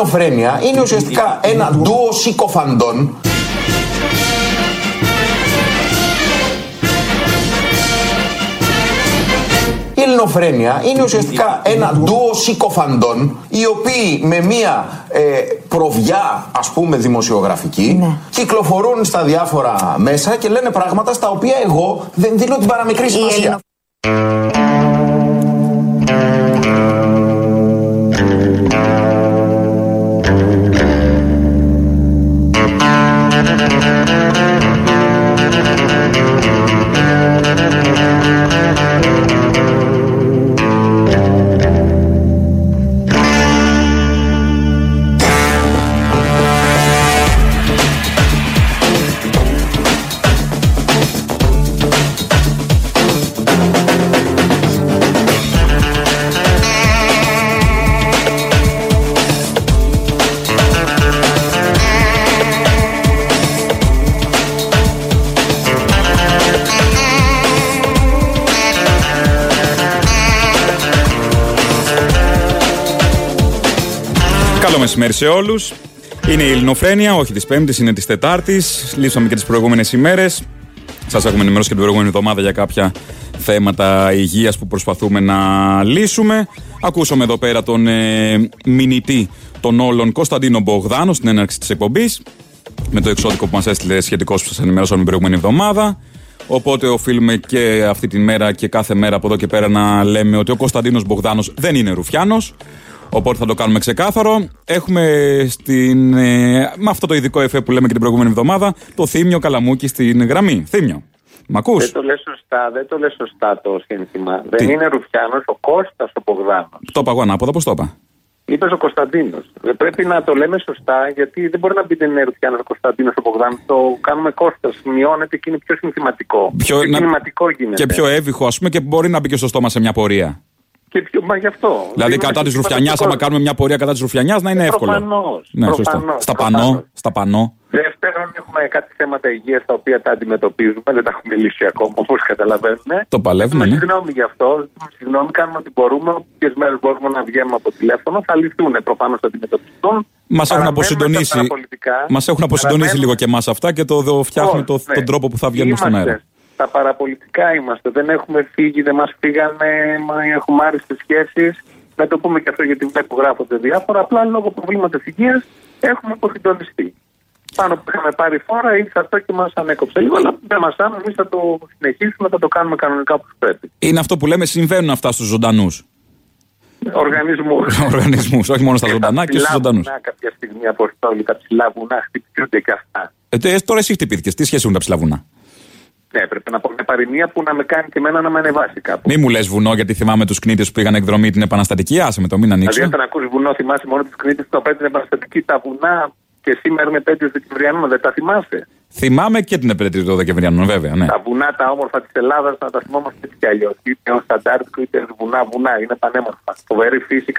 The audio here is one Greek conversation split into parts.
ελληνοφρένεια είναι ουσιαστικά ένα ντουο συκοφαντών Η ελληνοφρένεια είναι ουσιαστικά ένα ντουο συκοφαντών οι οποίοι με μία ε, προβιά ας πούμε δημοσιογραφική Ναι. κυκλοφορούν στα διάφορα μέσα και λένε πράγματα στα οποία εγώ δεν δίνω την παραμικρή σημασία. Καλό μεσημέρι σε όλους. Είναι η Ελληνοφρένεια, όχι της Πέμπτης, είναι της Τετάρτης. Λύσαμε και τις προηγούμενες ημέρες. Σας έχουμε ενημερώσει και την προηγούμενη εβδομάδα για κάποια θέματα υγείας που προσπαθούμε να λύσουμε. Ακούσαμε εδώ πέρα τον ε, μηνυτή των όλων Κωνσταντίνο Μπογδάνο στην έναρξη της εκπομπής. Με το εξώδικο που μας έστειλε σχετικώ που σας ενημερώσαμε την προηγούμενη εβδομάδα. Οπότε οφείλουμε και αυτή τη μέρα και κάθε μέρα από εδώ και πέρα να λέμε ότι ο Κωνσταντίνος Μπογδάνος δεν είναι Ρουφιάνος. Οπότε θα το κάνουμε ξεκάθαρο. Έχουμε στην, ε, με αυτό το ειδικό εφέ που λέμε και την προηγούμενη εβδομάδα το Θήμιο Καλαμούκι στην γραμμή. Θήμιο. Μ' ακούς; Δεν το λες σωστά, δεν το λες σωστά το σύνθημα. Δεν είναι Ρουφιάνος, ο Κώστας ο Μπογδάνος. Το είπα εγώ ανάποδα, πώς το είπα; Είπες ο Κωνσταντίνος. Δεν πρέπει να το λέμε σωστά, γιατί δεν μπορεί να πει δεν είναι Ρουφιάνος ο Κωνσταντίνος ο Μπογδάνος. Το κάνουμε Κώστας, μειώνεται και είναι πιο συνθηματικό. Πιο- πιο να- κινηματικό γίνεται. Και πιο εύηχο, ας πούμε, και μπορεί να μπει και στο στόμα σε μια πορεία. Και πιο, μα γι' αυτό. Δηλαδή, Είναι κατά της πιο Ρουφιανιάς, άμα σημαντικό. κάνουμε μια πορεία κατά της Ρουφιανιάς, να είναι εύκολο. Προφανώς, Ναι, σωστό. προφανώς, Στα προφανώς. πανό, στα πανό. Δεύτερον, έχουμε κάτι θέματα υγείας τα οποία τα αντιμετωπίζουμε. Δεν τα έχουμε λύσει ακόμα, όπως καταλαβαίνουμε. Το παλεύουμε, Ζητούμε ναι. Συγγνώμη γι' αυτό. Ζητούμε Συγγνώμη, κάνουμε ό,τι μπορούμε. Όποιες μέρες μπορούμε να βγαίνουμε από τηλέφωνο θα λυθούν. Προφανώς θα αντιμετωπιστούν. Μας έχουν Παραμένουμε αποσυντονίσει, στα παραπολιτικά. μας έχουν αποσυντονίσει Παραμένουμε- λίγο και εμάς αυτά και το, το φτιάχνουν το, Πώς, ναι. τον τρόπο που θα βγαίνουμε στον Είμαστε. αέρα. Στα παραπολιτικά είμαστε. Δεν έχουμε φύγει, δεν μας φύγανε. μα Έχουμε άριστες σχέσεις. Να το πούμε και αυτό γιατί βλέπω γράφονται διάφορα. Απλά λόγω προβλήματος υγείας έχουμε αποσυντονιστεί. Πάνω που είχαμε πάρει φόρα, ήρθε αυτό και μας ανέκοψε λίγο. Αλλά δεν μας άμεσα. Εμείς θα το συνεχίσουμε, θα το κάνουμε κανονικά όπως πρέπει. Είναι αυτό που λέμε, συμβαίνουν αυτά στους ζωντανούς Οργανισμούς. οργανισμούς. Όχι μόνο στα ζωντανά και στους ζωντανούς. Κάποια στιγμή αποστόλη, τα ψηλά βουνά χτυπιούνται και αυτά. Ε, τώρα εσύ χτυπήθηκες. Τι σχέση έχουν τα ψηλά βουνά; Ναι, πρέπει να πω μια παροιμία που να με κάνει και εμένα να με ανεβάσει κάπου. Μη μου λες βουνό, γιατί θυμάμαι τους κνήτες που πήγαν εκδρομή την επαναστατική. Άσε με το, μην Δηλαδή, ανοίξω. όταν ακούς βουνό, θυμάσαι μόνο τους Κρήτη το πέτρε επαναστατική. Τα βουνά και σήμερα είναι 5 Δεκεμβριανού, δεν τα θυμάσαι; Θυμάμαι και την επέτειο του Δεκεμβριανού, βέβαια. Ναι. Τα βουνά τα όμορφα της Ελλάδας να τα θυμόμαστε έτσι κι αλλιώς. Είτε ως Αντάρτικο είτε ως βουνά, βουνά. Είναι πανέμορφα. Φοβερή φύση,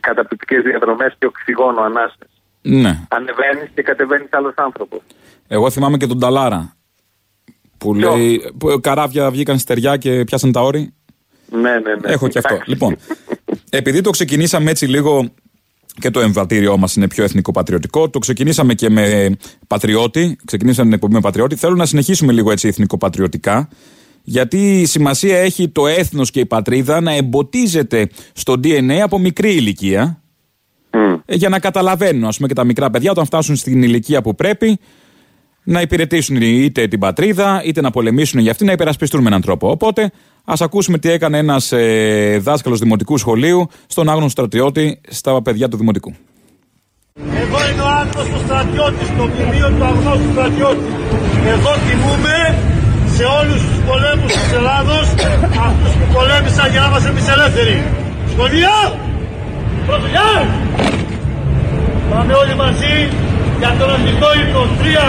καταπληκτικές διαδρομές και οξυγόνο ανάσες. ναι. Ανεβαίνεις και κατεβαίνεις άλλος άνθρωπος. Εγώ θυμάμαι και τον Ταλάρα. Που Ποιο; λέει. Που καράβια βγήκαν στεριά και πιάσαν τα όρη. Ναι, ναι, ναι. Έχω και αυτό. Εντάξει. Λοιπόν, επειδή το ξεκινήσαμε έτσι λίγο και το εμβατήριό μας είναι πιο εθνικοπατριωτικό, το ξεκινήσαμε και με πατριώτη, ξεκινήσαμε την εκπομπή με πατριώτη. Θέλω να συνεχίσουμε λίγο έτσι εθνικοπατριωτικά, γιατί η σημασία έχει το έθνος και η πατρίδα να εμποτίζεται στο DNA από μικρή ηλικία. Μμ. Ε, για να καταλαβαίνουν, ας πούμε, και τα μικρά παιδιά όταν φτάσουν στην ηλικία που πρέπει να υπηρετήσουν είτε την πατρίδα, είτε να πολεμήσουν για αυτή, να υπερασπιστούν με έναν τρόπο. Οπότε, ας ακούσουμε τι έκανε ένας ε, δάσκαλος δημοτικού σχολείου στον άγνωστο στρατιώτη στα παιδιά του δημοτικού. Εδώ είναι ο άγνωστος στρατιώτης, το μνημείο του αγνώστου στρατιώτη. Εδώ τιμούμε σε όλους τους πολέμους της Ελλάδος αυτούς που πολέμησαν για να είμαστε εμείς ελεύθεροι. Σχολεία! Προσοχιά! Πάμε όλοι μαζί για τον εθνικό ύμνο. Τρία,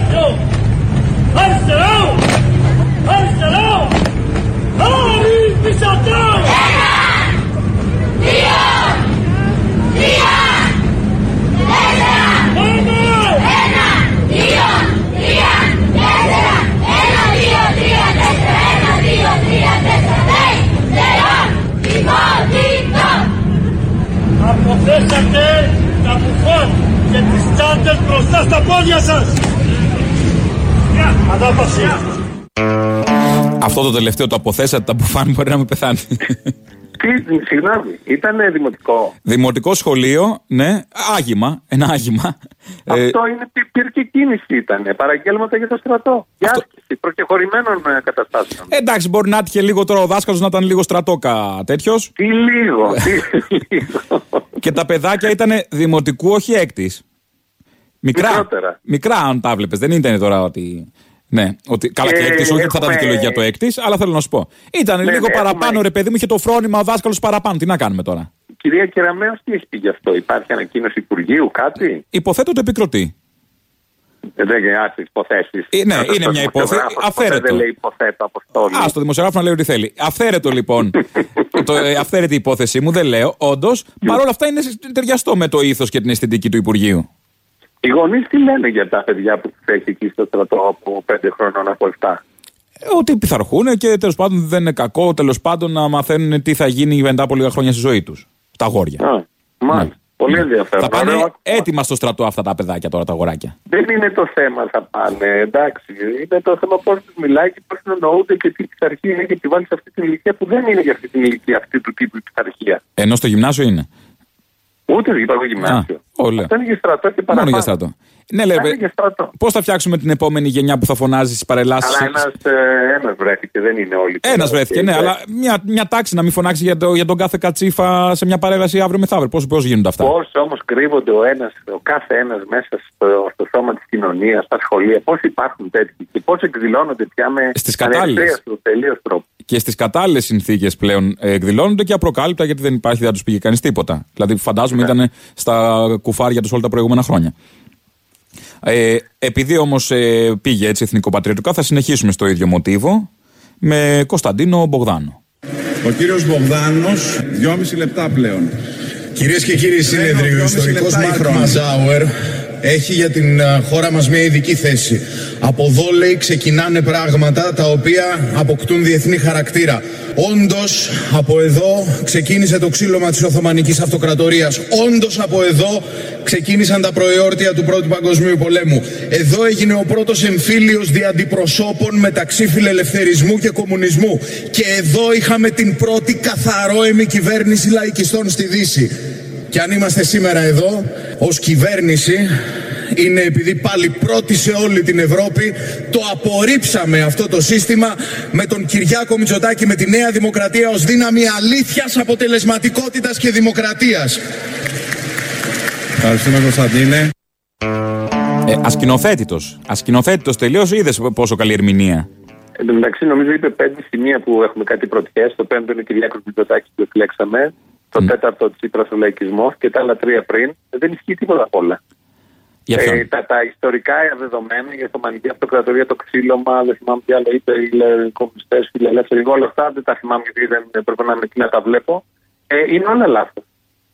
Αποθέσατε τα μπουφάν και τις τσάντες μπροστά στα πόδια σας. Ανάπαυση. Αυτό το τελευταίο το αποθέσατε, τα μπουφάν μπορεί να με πεθάνει. Τι, συγγνώμη, ήταν δημοτικό; Δημοτικό σχολείο, ναι, άγημα, ένα άγημα. Ε, Αυτό είναι πυ- πυρική κίνηση ήταν. Παραγγέλματα για το στρατό. Για Αυτό- άσκηση προκεχωρημένων ε, καταστάσεων. εντάξει, μπορεί να έτυχε λίγο τώρα ο δάσκαλος να ήταν λίγο στρατόκα τέτοιος. Τι λίγο, τι λίγο. Και τα παιδάκια ήταν δημοτικού, όχι έκτης. Μικρά. Μικρότερα. Μικρά, αν τα βλέπεις. Δεν ήταν τώρα ότι. Ναι, ότι, καλά και Και έκτης, όχι ότι θα τα έχουμε- δικαιολογία το έκτης, αλλά θέλω να σου πω. Ήταν Ναι, λίγο ναι, παραπάνω, έχουμε- ρε παιδί μου, είχε το φρόνημα ο δάσκαλος παραπάνω. Τι να κάνουμε τώρα; Κυρία Κεραμέως, τι έχει πει γι' αυτό; Υπάρχει ανακοίνωση Υπουργείου, κάτι; Υποθέτω το επικροτεί. Ε, Δεν άσε υποθέσεις. Ε, ναι, είναι μια υπόθεση. Αφαίρετο. Δεν λέει υποθέτω, Αποστόλη. Α, στο δημοσιογράφο να λέει ό,τι θέλει. Αυθαίρετο λοιπόν. το, ε, αυθαίρετη υπόθεσή μου, δεν λέω. Όντως, παρόλα αυτά είναι ταιριαστό με το ήθος και την αισθητική του Υπουργείου. Οι γονείς τι λένε για τα παιδιά που τους έχει εκεί στο στρατό από 5 χρονών, από 7. Ε, Ότι πειθαρχούν και τέλος πάντων δεν είναι κακό τέλος πάντων να μαθαίνουν τι θα γίνει μετά από λίγα χρόνια στη ζωή τους. Τα αγόρια. Α, μάλιστα. Πολύ ενδιαφέρον. Ναι. Θα πάνε Ωραίο. έτοιμα στο στρατό αυτά τα παιδάκια τώρα τα αγοράκια. Δεν είναι το θέμα, θα πάνε. Εντάξει. Είναι το θέμα πώς τους μιλάει και πώς εννοούνται και τι πειθαρχία έχει επιβάλει σε αυτή την ηλικία που δεν είναι για αυτή την ηλικία αυτή του τύπου η πειθαρχία. Ενώ στο γυμνάσιο είναι. Ούτε υπάρχει γυμνάσιο. Α, όλα. Αυτό είναι για στρατό και παραπάνω. Μόνο για στρατό. Ναι, Αυτό είναι λέει, για στρατό. πώς θα φτιάξουμε την επόμενη γενιά που θα φωνάζεις στις παρελάσεις; Αλλά ένας ένας βρέθηκε, δεν είναι όλοι. Ένας βρέθηκε, ναι, αλλά μια, μια τάξη να μην φωνάξει για, το, για τον κάθε κατσίφα σε μια παρέλαση αύριο μεθαύριο. Πώς πώς γίνονται αυτά; Πώς όμως κρύβονται ο ένας, ο κάθε ένας μέσα στο, στο σώμα της κοινωνίας, στα σχολεία, πώς υπάρχουν τέτοιοι και πώς εκδηλώνονται πια με Στις κατάλληλες. ανεξίαστο τελείως τρόπο. Και στις κατάλληλες συνθήκες πλέον ε, εκδηλώνονται και απροκάλυπτα γιατί δεν υπάρχει, δεν τους πήγε κανείς τίποτα. Δηλαδή, φαντάζομαι Ναι. ήταν στα κουφάρια τους όλα τα προηγούμενα χρόνια. Ε, επειδή όμως ε, πήγε έτσι εθνικοπατριωτικά, θα συνεχίσουμε στο ίδιο μοτίβο με Κωνσταντίνο Μπογδάνο. Ο κύριος Μπογδάνος, δυόμιση λεπτά πλέον. Κυρίες και κύριοι συνέδριοι, ο δυόμιση ιστορικός λεπτά η Μάρκ χρόνη. Μαζάουερ έχει για την α, χώρα μας μια ειδική θέση. Από εδώ λέει ξεκινάνε πράγματα τα οποία αποκτούν διεθνή χαρακτήρα. Όντως από εδώ ξεκίνησε το ξύλωμα της Οθωμανικής Αυτοκρατορίας. Όντως από εδώ ξεκίνησαν τα προεόρτια του Πρώτου Παγκοσμίου Πολέμου. Εδώ έγινε ο πρώτος εμφύλιος δι' αντιπροσώπων μεταξύ φιλελευθερισμού και κομμουνισμού. Και εδώ είχαμε την πρώτη καθαρόεμη κυβέρνηση λαϊκιστών στη Δύση. Και αν είμαστε σήμερα εδώ ως κυβέρνηση είναι επειδή πάλι πρώτη σε όλη την Ευρώπη το απορρίψαμε αυτό το σύστημα με τον Κυριάκο Μητσοτάκη με τη Νέα Δημοκρατία ως δύναμη αλήθειας, αποτελεσματικότητας και δημοκρατίας. Ευχαριστούμε Κωνσταντίνε. Ε, Ασκηνοθέτητος. Ασκηνοθέτητος τελείως, είδες πόσο καλή ερμηνεία; Εν τω μεταξύ, νομίζω είπε πέντε σημεία που έχουμε κάτι πρωτιές. Το πέμπτο είναι ο Κυριάκος Μητσοτάκης που εκλέξαμε. Το τέταρτο της Τσίπρας ο λαϊκισμός και τα άλλα τρία πριν. Ε, Δεν ισχύει τίποτα απ' όλα. Για ποιον. Ε, τα, τα ιστορικά δεδομένα για το Οθωμανική Αυτοκρατορία, το ξύλωμα, δεν θυμάμαι τι άλλο είπε, οι λε- κομμουνιστές, φιλελεύθεροι, όλα αυτά δεν τα θυμάμαι γιατί δεν έπρεπε να είμαι εκεί να τα βλέπω. Ε, είναι όλα λάθος.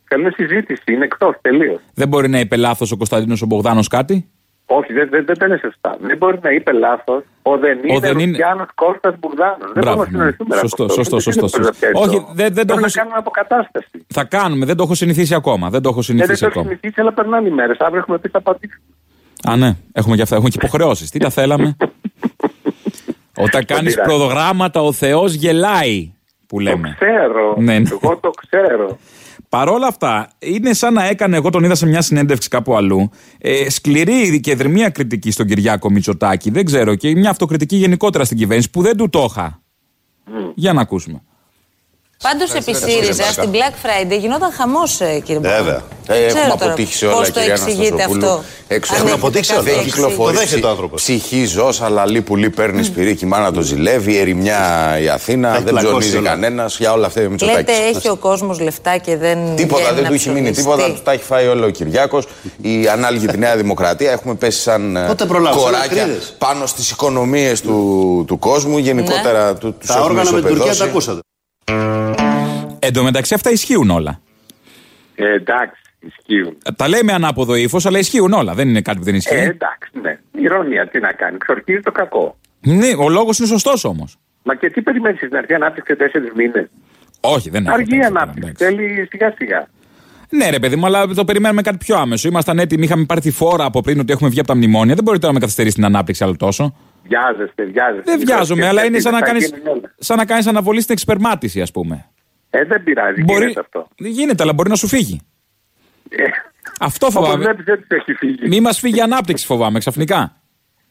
Καλή συζήτηση, είναι εκτός τελείως. Δεν μπορεί να είπε λάθος ο Κωνσταντίνος ο Μπογδάνος κάτι; Όχι, δεν, δεν, δεν τα λες σωστά. Δεν μπορεί να είπε λάθος ο δεν είναι δεν είναι- Ρουφιάνος Κώστας Μπουρδάνος. Δεν Μπράβο, μπορούμε να ναι. συνοηθούμε. ρε, Σωστό, Αποστόλη. σωστό, Δεν σωστό, είναι σωστό. πρέπει Όχι, αυτό. δεν- δεν το Πρέπει έχω να συ- κάνουμε αποκατάσταση. Θα κάνουμε, δεν το έχω συνηθίσει ακόμα. Δεν το έχω Ε, δεν συνηθίσει το έχεις ακόμα. συνηθίσει, αλλά περνάνε οι μέρες. Αύριο έχουμε πει θα απαντήσουμε. Α, ναι, έχουμε και αυτά. Έχουμε και υποχρεώσεις. Τι τα θέλαμε; Όταν κάνεις πειράζει. προγράμματα, ο Θεός γελάει. Που Το λέμε. ξέρω. Ναι, ναι. Εγώ το ξέρω. Παρόλα αυτά, είναι σαν να έκανε, εγώ τον είδα σε μια συνέντευξη κάπου αλλού, ε, σκληρή και δερμία κριτική στον Κυριάκο Μητσοτάκη. Δεν ξέρω, και μια αυτοκριτική γενικότερα στην κυβέρνηση που δεν του το είχα. Για να ακούσουμε. Πάντως επί ΣΥΡΙΖΑ στην Black Friday γινόταν χαμός, κύριε Μπόκο. Βέβαια. Ε, Ξέρω έχουμε τώρα αποτύχει σε όλα, πώς το κυρία εξηγείτε Αναστασοπούλου. αυτό. Έξω Αν έχουμε έχετε αποτύχει κάποια όλα. Δεν εξήγηση. κυκλοφορεί. Το δέχεται ο άνθρωπος. Ψυχή ζώσα, αλλά λίπουλη παίρνει σπυρίκι, μάνα το ζηλεύει, ερημιά η Αθήνα, έχει δεν πλακώσει ψωνίζει όλα. κανένας. Για όλα αυτά η Λέτε Μητσοτάκης. έχει ο κόσμος λεφτά και δεν. Τίποτα, βγαίνει δεν να του έχει μείνει ψωνιστεί. τίποτα. Του τα έχει φάει όλο ο Κυριάκος. Η ανάλογη τη Νέα Δημοκρατία. Έχουμε πέσει σαν ε, Πότε προλάβεις, όλα κοράκια κρίδες. πάνω στις οικονομίες του, του κόσμου. Γενικότερα του τους Τα έχουμε όργανα με την Τουρκία ισοπεδώσει. τα ακούσατε. Εν τω μεταξύ αυτά ισχύουν όλα. Ε, εντάξει, ισχύουν. Τα λέμε ανάποδο ύφος, αλλά ισχύουν όλα. Δεν είναι κάτι που δεν ισχύει. Ε, εντάξει, ναι. Ηρωνία, τι να κάνει. Ξορκίζει το κακό. Ναι, ο λόγος είναι σωστός όμως. Μα και τι περιμένεις στην αρχή ανάπτυξη τέσσερις μήνες. Όχι, δεν έχω Αργή τέτοια ανάπτυξη. πράγματα, εντάξει. Θέλει σιγά σιγά. Ναι, ρε παιδί μου, αλλά το περιμένουμε κάτι πιο άμεσο. Ήμασταν έτοιμοι, είχαμε πάρει τη φόρα από πριν ότι έχουμε βγει από τα μνημόνια. Δεν μπορείτε να με καθυστερήσει την ανάπτυξη άλλο τόσο. Βιάζεστε, βιάζεστε. Δεν βιάζομαι, αλλά είναι σαν να Θα κάνει γίνουν όλα. σαν να κάνεις αναβολή στην εξπερμάτιση, ας πούμε. Ε, δεν πειράζει, γίνεται αυτό. Δεν γίνεται, αλλά μπορεί να σου φύγει. Ε, Αυτό Όπως φοβάμαι. βλέπεις δεν τους έχει φύγει. Μη μας φύγει η ανάπτυξη, φοβάμαι ξαφνικά.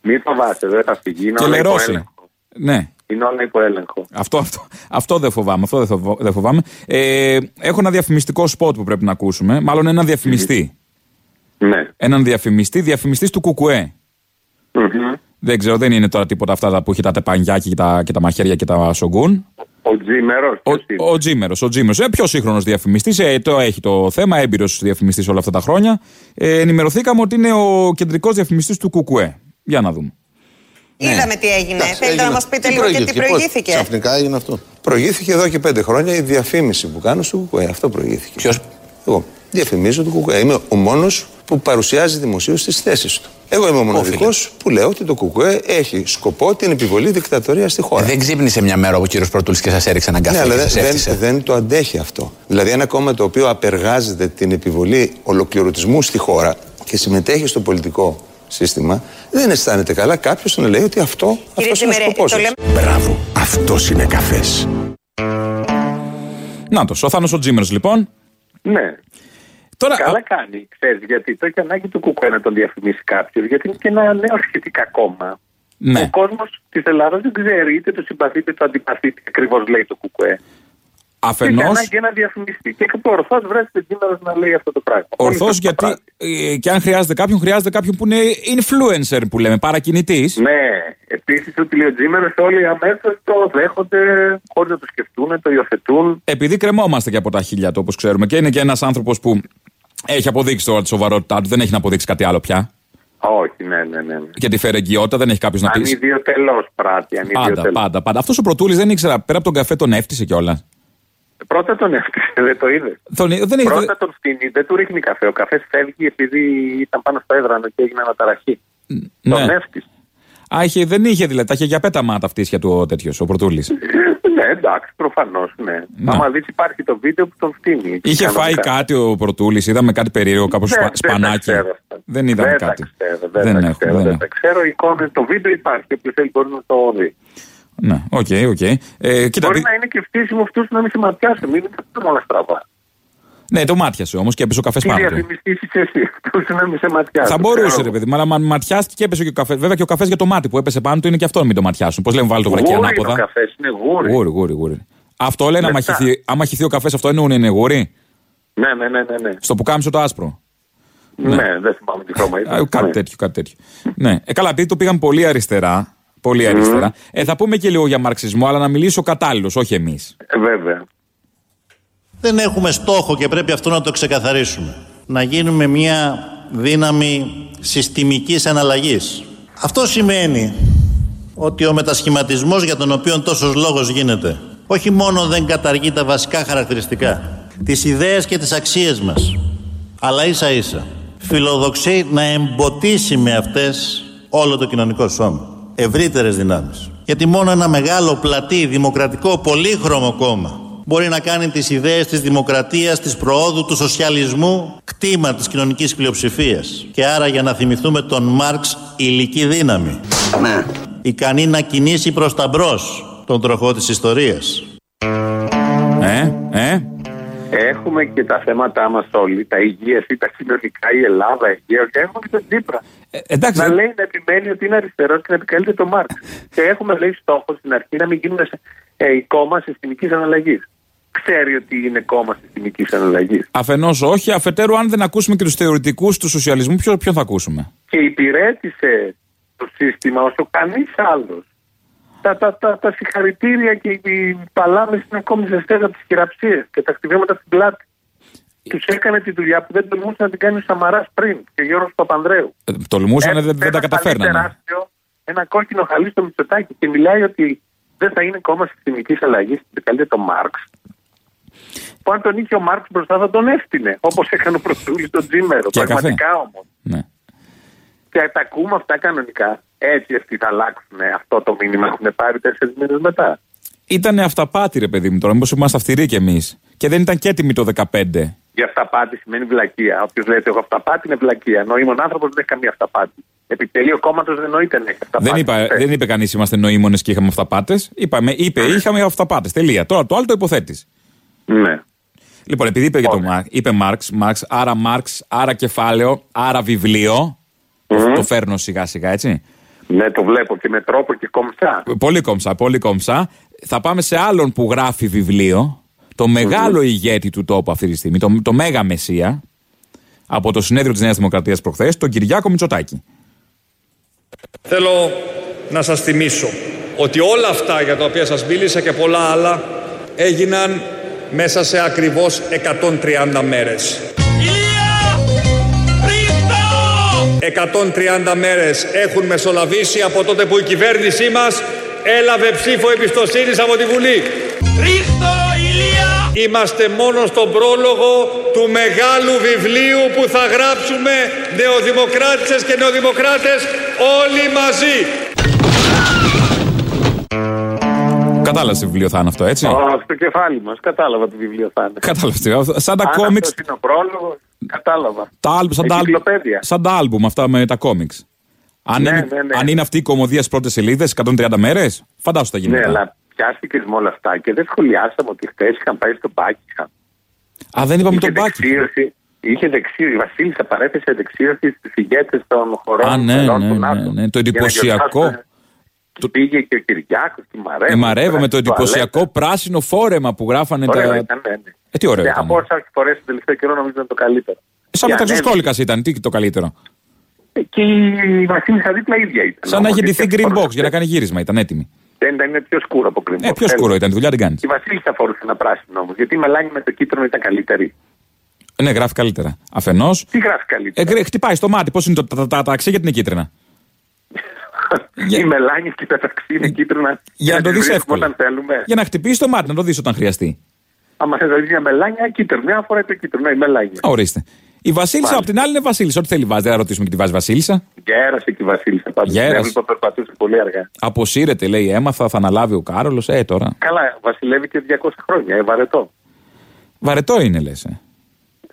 Μην φοβάσαι, δεν θα φύγει. Είναι Και όλα υπό λερώσει. έλεγχο. Ναι. Είναι όλα υπό έλεγχο. Αυτό, αυτό, αυτό δεν φοβάμαι. Αυτό δεν, φοβ- δεν φοβάμαι. Ε, έχω ένα διαφημιστικό σποτ που πρέπει να ακούσουμε. Μάλλον έναν διαφημιστή. Ναι. Έναν διαφημιστή, διαφημιστής του Κουκουέ. Μμμ. Δεν ξέρω, δεν είναι τώρα τίποτα αυτά τα που έχει τα τεπανιάκια και τα, και τα μαχαίρια και τα σογκούν. Ο Τζίμερος, Ο, ποιος είναι; ο Τζίμερος. Ο Τζίμερος. Είναι πιο σύγχρονος διαφημιστής. Ε, το έχει το θέμα. Έμπειρος διαφημιστής όλα αυτά τα χρόνια. Ε, ενημερωθήκαμε ότι είναι ο κεντρικός διαφημιστής του Κουκουέ. Για να δούμε. Είδαμε τι έγινε. Εντάξει, Θέλετε να έγινε. μα πείτε Τι λίγο και τι προηγήθηκε, πώς προηγήθηκε. Ξαφνικά έγινε αυτό. Προηγήθηκε εδώ και πέντε χρόνια η διαφήμιση που κάνω στο Κουκουέ. Αυτό προηγήθηκε. Ποιος; Εγώ. Διαφημίζω το Κουκουέ. Είμαι ο μόνος που παρουσιάζει δημοσίως τις θέσεις του. Εγώ είμαι ο μοναδικός που λέω ότι το Κουκουέ έχει σκοπό την επιβολή δικτατορίας στη χώρα. Δεν ξύπνησε μια μέρα ο κύριος Πρωτούλης και σας έριξε έναν Ναι, καφέ αλλά και δεν, σας δεν, έφτιασε. δεν το αντέχει αυτό. Δηλαδή, ένα κόμμα το οποίο απεργάζεται την επιβολή ολοκληρωτισμού στη χώρα και συμμετέχει στο πολιτικό σύστημα, δεν αισθάνεται καλά κάποιος να λέει ότι αυτό Κύριε αυτός είναι ο Τζιμερέ, σκοπός το μας. λέμε. Μπράβο, αυτός είναι καφές. Να το, ο Θάνος ο Τζίμερο λοιπόν. Ναι. Τώρα, Καλά κάνει, ξέρεις, γιατί το έχει ανάγκη του Κουκουέ να τον διαφημίσει κάποιο, γιατί είναι και ένα νέο σχετικά κόμμα. ναι. Ο κόσμος της Ελλάδας δεν ξέρει είτε το συμπαθεί είτε το αντιπαθεί τι ακριβώς λέει το Κουκουέ. Και έχει Αφενό. ανάγκη ένα διαφημιστή. Και ορθώ βρέθηκε σήμερα να λέει αυτό το πράγμα. Ορθώ Πολύ σωστό γιατί πράγμα. ε, και αν χρειάζεται κάποιον, χρειάζεται κάποιον που είναι influencer που λέμε, παρακινητής. Ναι, επίσης ο τηλεοτζήμερο όλοι αμέσως το δέχονται χωρίς να το σκεφτούν, το υιοθετούν. Επειδή κρεμόμαστε και από τα χίλια του, όπως ξέρουμε, και είναι και ένας άνθρωπος που έχει αποδείξει τώρα τη σοβαρότητά του, δεν έχει να αποδείξει κάτι άλλο πια. Όχι, ναι, ναι, ναι. ναι. Και τη φερεγγιότητα, δεν έχει κάποιος να πει. Ανιδιοτελώ πράττει. Πάντα, ανιδιοτελώς. πάντα, πάντα. Αυτός ο Πρωτούλη δεν ήξερα, πέρα από τον καφέ τον έφτιασε κιόλας. Πρώτα τον έφτιαξε, δεν το είδε. Τον, δεν έχει, Πρώτα τον φτύνει, δεν του ρίχνει καφέ. Ο καφές φεύγει επειδή ήταν πάνω στο έδρανο και έγινε αναταραχή. Τον ναι. έφτιαξε. Α, είχε, δεν είχε δηλαδή, τα είχε για πέταμα τα φτύσια του ο τέτοιος, ο Πρωτούλη. ναι, εντάξει, προφανώς. Ναι. Ναι. Άμα δεις, υπάρχει το βίντεο που τον φτύνει. Είχε φάει Κανονικά. κάτι ο Πρωτούλη, είδαμε κάτι περίεργο, κάπως Δεν- δεν τα σπανάκι. ξέρω αυτά. Δεν είδαμε δεν κάτι. Τα ξέρω, δεν, Δεν τα έχουμε, ξέρω, δεν δεν έχουμε. τα ξέρω. Η εικόνα, το βίντεο υπάρχει. Όποιος θέλει μπορεί να το δει. Ναι, OK, OK. Ε, κοίτα, Μπορεί δι- να είναι και φτύσιμο αυτού να μην σε ματιάσουν. Μην είναι όλα στραβά. Ναι, το μάτιασε όμως και έπεσε ο καφές Τι πάνω του. διαφημιστή είσαι εσύ, αυτού να μην σε ματιάσουν. Θα μπορούσε, Ξέρω ρε παιδί μου, αλλά μα ματιάστηκε και έπεσε και ο καφέ. Βέβαια και ο καφές για το μάτι που έπεσε πάνω του είναι και αυτό να μην το ματιάσουν. Πώς λέμε, βάλε το βρακί Γούρι είναι ανάποδα. ο καφές, είναι γούρι. Γούρι, γούρι, γούρι. Αυτό λένε, άμα Λεπτά. χυθεί, άμα χυθεί ο καφές, αυτό εννοούν είναι γούρι. Ναι, ναι, ναι, ναι. ναι. Στο πουκάμισο το άσπρο. Ναι, δεν θυμάμαι τι χρώμα Α, ήταν. κάτι Ναι. τέτοιο, κάτι τέτοιο. ναι. Ε, καλά, επειδή το πήγαν πολύ αριστερά. Πολύ αριστερά. Ε, θα πούμε και λίγο για μαρξισμό, αλλά να μιλήσει ο κατάλληλος, όχι εμείς. Ε, βέβαια. Δεν έχουμε στόχο και πρέπει αυτό να το ξεκαθαρίσουμε. Να γίνουμε μια δύναμη συστημικής αναλλαγής. Αυτό σημαίνει ότι ο μετασχηματισμός για τον οποίο τόσος λόγος γίνεται όχι μόνο δεν καταργεί τα βασικά χαρακτηριστικά, τις ιδέες και τις αξίες μας, αλλά ίσα ίσα φιλοδοξεί να εμποτίσει με αυτές όλο το κοινωνικό σώμα. Ευρύτερες δυνάμεις. Γιατί μόνο ένα μεγάλο, πλατή, δημοκρατικό, πολύχρωμο κόμμα μπορεί να κάνει τις ιδέες της δημοκρατίας, της προόδου, του σοσιαλισμού κτήμα της κοινωνικής πλειοψηφίας. Και άρα για να θυμηθούμε τον Μάρξ ηλική δύναμη. Ναι. Ικανή να κινήσει προς τα μπρος τον τροχό της ιστορίας. Ε, ε. Έχουμε και τα θέματα μας όλοι, τα υγεία ή τα κοινωνικά, η Ελλάδα, η υγεία. Και έχουμε και τον Τσίπρα. Ε, εντάξει, να δεν- λέει να επιμένει ότι είναι αριστερό και να επικαλείται τον Μάρξ. και έχουμε λέει στόχο στην αρχή να μην γίνουμε σε, ε, κόμμα συστημικής αναλλαγής. Ξέρει ότι είναι κόμμα συστημική εναλλαγή. Αφενός όχι, αφετέρου, αν δεν ακούσουμε και τους θεωρητικούς του σοσιαλισμού, ποιο, ποιον θα ακούσουμε; Και υπηρέτησε το σύστημα όσο κανείς άλλος. Τα, τα, τα, τα συγχαρητήρια και οι παλάμες είναι ακόμη ζεστέ από τις χειραψίε και τα χτυπήματα στην πλάτη. Τους έκανε τη δουλειά που δεν τολμούσε να την κάνει ο Σαμαράς πριν και ο Γιώργος Παπανδρέου. Ε, τολμούσαν, δεν, δεν τα Ένα καταφέρνανε. τεράστιο, ένα κόκκινο χαλί στο Μητσοτάκι και μιλάει ότι δεν θα είναι κόμμα συστημική αλλαγή στην επικαλείται το Μάρξ. Που αν τον είχε ο Μάρξ μπροστά θα τον έφτιανε. Όπως έκανε ο Πρωθυπουργός τον Τζίμερο. Και Πραγματικά όμως. Ναι. Και τα ακούμε αυτά κανονικά. Έτσι αυτοί θα αλλάξουν αυτό το μήνυμα. Έχουν πάρει τέσσερις μήνες μετά. Ήταν αυταπάτη, ρε παιδί μου τώρα. Μήπως είμαστε αυστηροί κι εμείς. Και δεν ήταν και έτοιμοι το 15. Η αυταπάτη σημαίνει βλακεία. Όποιος λέει ότι έχω αυταπάτη είναι βλακεία. Νοήμων άνθρωπος δεν έχει καμία αυταπάτη. Επιτελείο κόμματος δεν νοείται να έχει αυταπάτη. Δεν, είπα, δεν είπε κανείς είμαστε νοήμονες και είχαμε αυταπάτες. Είπαμε, είπε, είχαμε αυταπάτες. Τελεία. Τώρα το άλλο το υποθέτεις. Ναι. Λοιπόν, επειδή είπε, για το Μάρξ, είπε Μάρξ, Μάρξ, άρα Μάρξ, άρα κεφάλαιο, άρα βιβλίο. Το, το φέρνω σιγά σιγά, έτσι. Ναι, το βλέπω και με τρόπο και κομψά. Πολύ κόμψα, πολύ κόμψα. Θα πάμε σε άλλον που γράφει βιβλίο. Το μεγάλο ηγέτη του τόπου αυτή τη στιγμή, το, το μέγα μεσία, από το συνέδριο της Νέας Δημοκρατίας προχθές, τον Κυριάκο Μητσοτάκη. Θέλω να σας θυμίσω ότι όλα αυτά για τα οποία σας μίλησα και πολλά άλλα έγιναν μέσα σε ακριβώς 130 μέρες. 130 μέρες έχουν μεσολαβήσει από τότε που η κυβέρνησή μας έλαβε ψήφο εμπιστοσύνης από τη Βουλή. Ρίχτω, Ηλία! Είμαστε μόνο στον πρόλογο του μεγάλου βιβλίου που θα γράψουμε νεοδημοκράτησες και νεοδημοκράτες όλοι μαζί. Κατάλαβες τι βιβλίο θα είναι αυτό, έτσι; Oh, στο κεφάλι μας, κατάλαβα τι βιβλίο θα είναι. Κατάλαβες. Σαν τα Αν κόμιξ. αυτός είναι ο πρόλογος, κατάλαβα. Τα άλμπ, σαν, τα άλμπ, Εγκυκλοπαίδεια. σαν τα άλμπουμ αυτά με τα κόμιξ. Αν, Ναι, είναι, ναι, ναι. αν είναι αυτή η κομμωδία στις πρώτες σελίδες, 130 μέρες, φαντάσου τα Ναι, γίνεται. αλλά πιάστηκες με όλα αυτά και δεν σχολιάσαμε ότι χθες είχαν πάει στο Πάκισtan. Α, δεν είπαμε τον Μπάκη. Δεξίωση, είχε δεξίωση, η Βασίλισσα παρέθεσε δεξίωση στου ηγέτες των χωρών Α, ναι, μελών ναι, του ναι, ΝΑΤΟ. ναι, το Για να εντυπωσιακό. Γιορτάσουν. Πήγε και ο Κυριάκος και η Μαρέβα. Η Μαρέβα με το Τουαλέτα. εντυπωσιακό πράσινο φόρεμα που γράφανε Ωραίο τα. ήταν, ναι, ναι. Ε, τι ωραίο Ναι, ήταν. Από όσα έχει φορέσει το τελευταίο καιρό νομίζω είναι το καλύτερο. Σαν Και μεταξοσκόλικα ήταν, τι το καλύτερο; ανέβηκε. Και η Βασίλισσα δίπλα ίδια ήταν. Σαν να είχε Όμως, ντυθεί είχε green box φορούσε- για να κάνει γύρισμα, ήταν έτοιμη. Δεν ήταν, είναι πιο σκούρο από κρυμό. Ε, πιο σκούρο ήταν, τη δουλειά την κάνει. Η Βασίλισσα φορούσε ένα πράσινο όμως. Γιατί η Μελάνη με το κίτρινο ήταν καλύτερη. Ναι, γράφει καλύτερα. Αφενός. Τι γράφει καλύτερα; Ε, χτυπάει στο μάτι, πώς είναι το, τα, τα, τα αξία γιατί είναι κίτρινα. Η Μελάνη και τα ταξί είναι κίτρινα. Για να το τις δεις βρίσκουμε εύκολα. Όταν θέλουμε. Για να χτυπήσει το μάτι, να το δεις όταν χρειαστεί. Άμα θες να δεις μια μελάνια, κίτρινο. Μια φορά το κίτρινο, η μελάνια. Ορίστε. Η Βασίλισσα Μάλιστα. απ' την άλλη είναι Βασίλισσα. Ό,τι θέλει βάζει. Δεν θα ρωτήσουμε και τη βάζει Βασίλισσα. Γέρασε και η Βασίλισσα πάντως. Γέρασε. Έβλεπα περπατούσε πολύ αργά. Αποσύρεται, λέει, έμαθα, θα αναλάβει ο Κάρολος. Ε, τώρα. Καλά, βασιλεύει και 200 χρόνια. Ε, βαρετό. Βαρετό είναι, λες. Ε.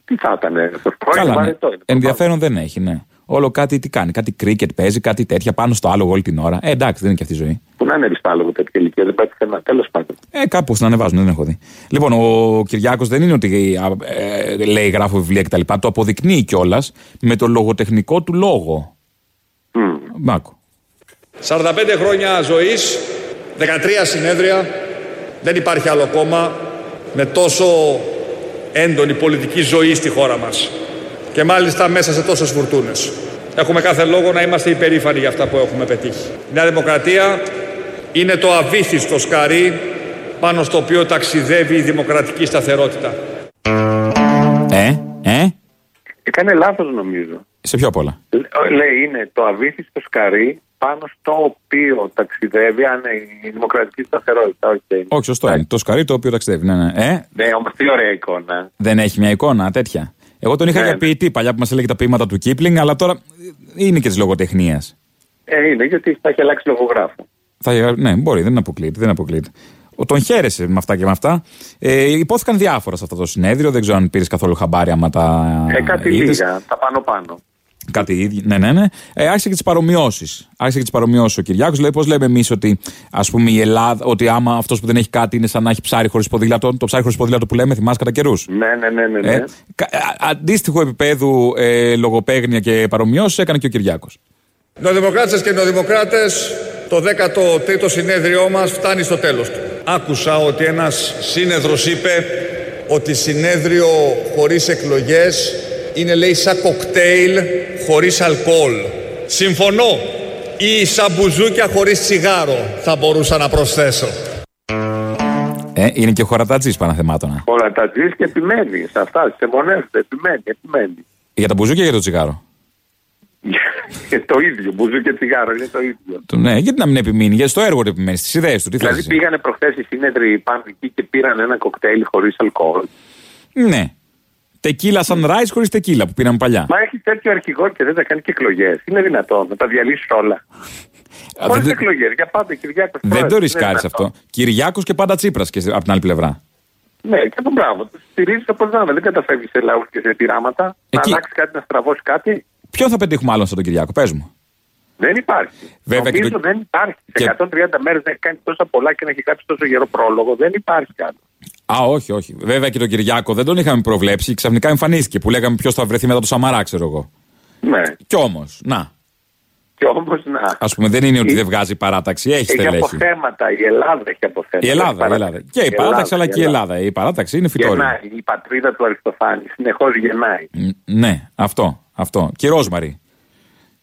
Τι θα ήταν, ε, αυτό είναι Καλά, ναι. βαρετό. είναι. Ενδιαφέρον δεν έχει, ναι. Όλο κάτι τι κάνει. Κάτι κρίκετ παίζει, κάτι τέτοια πάνω στο άλογο όλη την ώρα. Ε, εντάξει, δεν είναι και αυτή η ζωή. Που να είναι ρηστάλογο τέτοια ηλικία, δεν πάει πουθενά. Τέλος πάντων. Ε, κάπου την ανεβάζουν, δεν έχω δει. Λοιπόν, ο Κυριάκος δεν είναι ότι α, ε, λέει, γράφω βιβλία κτλ. Το αποδεικνύει κιόλας με το λογοτεχνικό του λόγο. Μάκο. 45 χρόνια ζωής, 13 συνέδρια, δεν υπάρχει άλλο κόμμα με τόσο έντονη πολιτική ζωή στη χώρα μας. Και μάλιστα μέσα σε τόσες φουρτούνες. Έχουμε κάθε λόγο να είμαστε υπερήφανοι για αυτά που έχουμε πετύχει. Η Νέα Δημοκρατία είναι το αβύθιστο σκαρί πάνω στο οποίο ταξιδεύει η δημοκρατική σταθερότητα. Ε, ε, Έκανε λάθος νομίζω. σε πιο πολλά. Λέ- Λέει είναι το αβύθιστο σκαρί πάνω στο οποίο ταξιδεύει αν η δημοκρατική σταθερότητα. Okay. Όχι, σωστό είναι. Το σκαρί το οποίο ταξιδεύει. Ναι, ναι. Ε, Ναι, όμως τι ωραία εικόνα. δεν έχει μια εικόνα τέτοια. Εγώ τον είχα Ναι, για ναι. ποιητή παλιά που μας έλεγε τα ποίηματα του Κίπλινγκ, αλλά τώρα είναι και της λογοτεχνίας. Ε, είναι γιατί θα έχει αλλάξει λογογράφο. Θα, ναι, μπορεί, δεν αποκλείεται. Δεν αποκλείεται. Ο, τον χαίρεσε με αυτά και με αυτά. Ε, υπόθηκαν διάφορα σε αυτό το συνέδριο. Δεν ξέρω αν πήρες καθόλου χαμπάρι άμα τα. Ε, κάτι είδες. λίγα, τα πάνω-πάνω. Κάτι ίδιο. Ναι, ναι, ναι. Ε, άρχισε και τις παρομοιώσεις. Άρχισε και τις παρομοιώσεις ο Κυριάκος. Δηλαδή, πώς λέμε εμείς ότι ας πούμε, η Ελλάδα, ότι άμα αυτός που δεν έχει κάτι είναι σαν να έχει ψάρι χωρίς ποδήλατο. Το ψάρι χωρίς ποδήλατο που λέμε, θυμάσαι κατά καιρούς; Ναι, ναι, ναι, ναι. ναι. Ε, κα- α- αντίστοιχο επίπεδου ε, λογοπαίγνια και παρομοιώσεις έκανε και ο Κυριάκος. Νεοδημοκράτες και νεοδημοκράτες, το 13ο συνέδριό μας φτάνει στο τέλος του. Άκουσα ότι ένας σύνεδρος είπε ότι συνέδριο χωρίς εκλογές είναι λέει σαν κοκτέιλ χωρίς αλκοόλ. Συμφωνώ. Ή σαν μπουζούκια χωρίς τσιγάρο θα μπορούσα να προσθέσω. Ε, είναι και χωρατατζής παναθεμάτωνα. Χωρατατζής και επιμένει σε αυτά, σε μονέ επιμένει, επιμένει. Για τα μπουζούκια ή για το τσιγάρο; το ίδιο, μπουζού και τσιγάρο είναι το ίδιο. Το, ναι, γιατί να μην επιμείνει, γιατί στο έργο του επιμένεις, στι ιδέες του. Τι δηλαδή θες, πήγανε προχθές οι σύνεδροι πάνω εκεί και πήραν ένα κοκτέιλ χωρίς αλκοόλ. Ναι. Τεκίλα sunrise χωρίς τεκίλα που πήραμε παλιά. Μα έχει τέτοιο αρχηγό και δεν θα κάνει και εκλογές. Είναι δυνατόν να τα διαλύσεις όλα. Χωρίς δεν- εκλογές, για πάντα Κυριάκος. Δεν το ρισκάρεις αυτό. Κυριάκος και πάντα Τσίπρας και από την άλλη πλευρά. Ναι, και από μπράβο. Του στηρίζεις όπως να είναι. Δεν καταφεύγεις σε λαούς και σε πειράματα. Εκεί- Να αλλάξεις κάτι, να στραβώσεις κάτι. Ποιον θα πετύχουμε άλλον σαν τον Κυριάκο, πες μου. Δεν υπάρχει. Βέβαια και Νομίζω το- δεν υπάρχει. και- Σε 130 μέρες να έχει κάνει τόσα πολλά και να έχει κάψει τόσο γερό πρόλογο. Δεν υπάρχει κάτι. Α, όχι, όχι. Βέβαια και τον Κυριάκο δεν τον είχαμε προβλέψει. Ξαφνικά εμφανίστηκε που λέγαμε ποιος θα βρεθεί μετά το Σαμαρά, ξέρω εγώ. Ναι. Κι όμως, να. Και όμως να. Α πούμε, δεν είναι ότι Ε, δεν βγάζει παράταξη. Έχει Έχει στελέχη. αποθέματα. Η Ελλάδα έχει αποθέματα. Η Ελλάδα, η Ελλάδα. Και η παράταξη, αλλά και η Ελλάδα. Η παράταξη είναι φυτόρια. Γεννάει. Η πατρίδα του Αριστοφάνη συνεχώς γεννάει. Ναι, αυτό. αυτό. Και η Ρόσμαρη.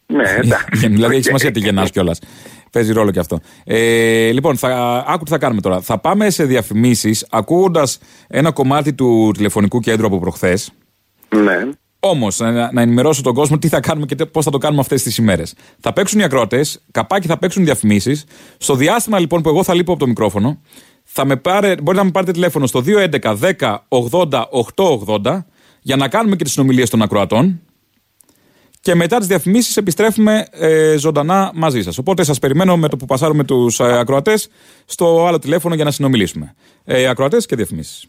Ναι, εντάξει. δηλαδή έχει Οκ. σημασία τι γεννάς κιόλας. Παίζει ρόλο και αυτό. Ε, λοιπόν, θα, άκου τι θα κάνουμε τώρα. Θα πάμε σε διαφημίσεις ακούγοντας ένα κομμάτι του τηλεφωνικού κέντρου από προχθές. Ναι. Όμως, να, να ενημερώσω τον κόσμο τι θα κάνουμε και πώς θα το κάνουμε αυτές τις ημέρες. Θα παίξουν οι ακροατές, καπάκι θα παίξουν διαφημίσεις. Στο διάστημα λοιπόν που εγώ θα λείπω από το μικρόφωνο, θα με πάρε, μπορείτε να με πάρετε τηλέφωνο στο 211 10 80 880 για να κάνουμε και τις συνομιλίες των ακροατών. Και μετά τις διαφημίσεις επιστρέφουμε ε, ζωντανά μαζί σας. Οπότε σας περιμένω με το που πασάρουμε τους ε, ακροατές στο άλλο τηλέφωνο για να συνομιλήσουμε. Ε, ακροατές και διαφημίσεις.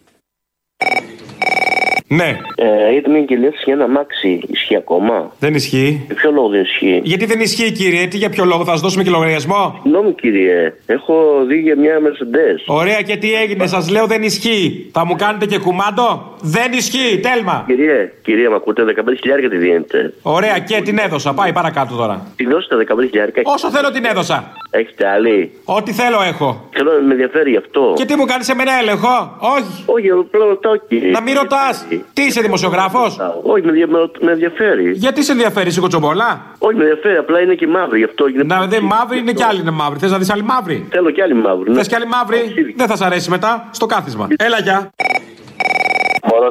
Ναι. Ε, γιατί μια εγγελία για ένα αμάξι ισχύει ακόμα; Δεν ισχύει. Για ποιο λόγο δεν ισχύει; Γιατί δεν ισχύει, κύριε, τι για ποιο λόγο, θα σας δώσουμε και λογαριασμό. Συγγνώμη, κύριε. Έχω δει για μια Mercedes. Ωραία, και τι έγινε, σας λέω δεν ισχύει. Θα μου κάνετε και κουμάντο; Δεν ισχύει, τέλμα. Κυρία, κυρία, με ακούτε 15 χιλιάρια τη δίνετε. Ωραία, και την έδωσα. Πάει παρακάτω τώρα. Τη δώσετε 15 χιλιάρια. Όσο θέλω την έδωσα. Έχετε άλλη; Ό,τι θέλω έχω. Θέλω να με ενδιαφέρει γι' αυτό. Και τι μου κάνεις σε μένα έλεγχο; Όχι. Όχι, απλά ρωτάω, κύριε. Να μην ρωτάς. Τι είσαι δημοσιογράφος; Όχι, με, δια- με- με ενδιαφέρει. Γιατί σε ενδιαφέρει, είσαι κοτσομπολά; Όχι, με ενδιαφέρει, απλά είναι και μαύρη, γι' αυτό γίνεται. Να δεν μαύρη είναι κι άλλη είναι μαύρη. Θες να δεις άλλη μαύρη; Θέλω κι άλλη μαύρη. ναι. Θες κι άλλη μαύρη; Δεν θα σ' αρέσει μετά. Στο κάθισμα. Έλα, γεια.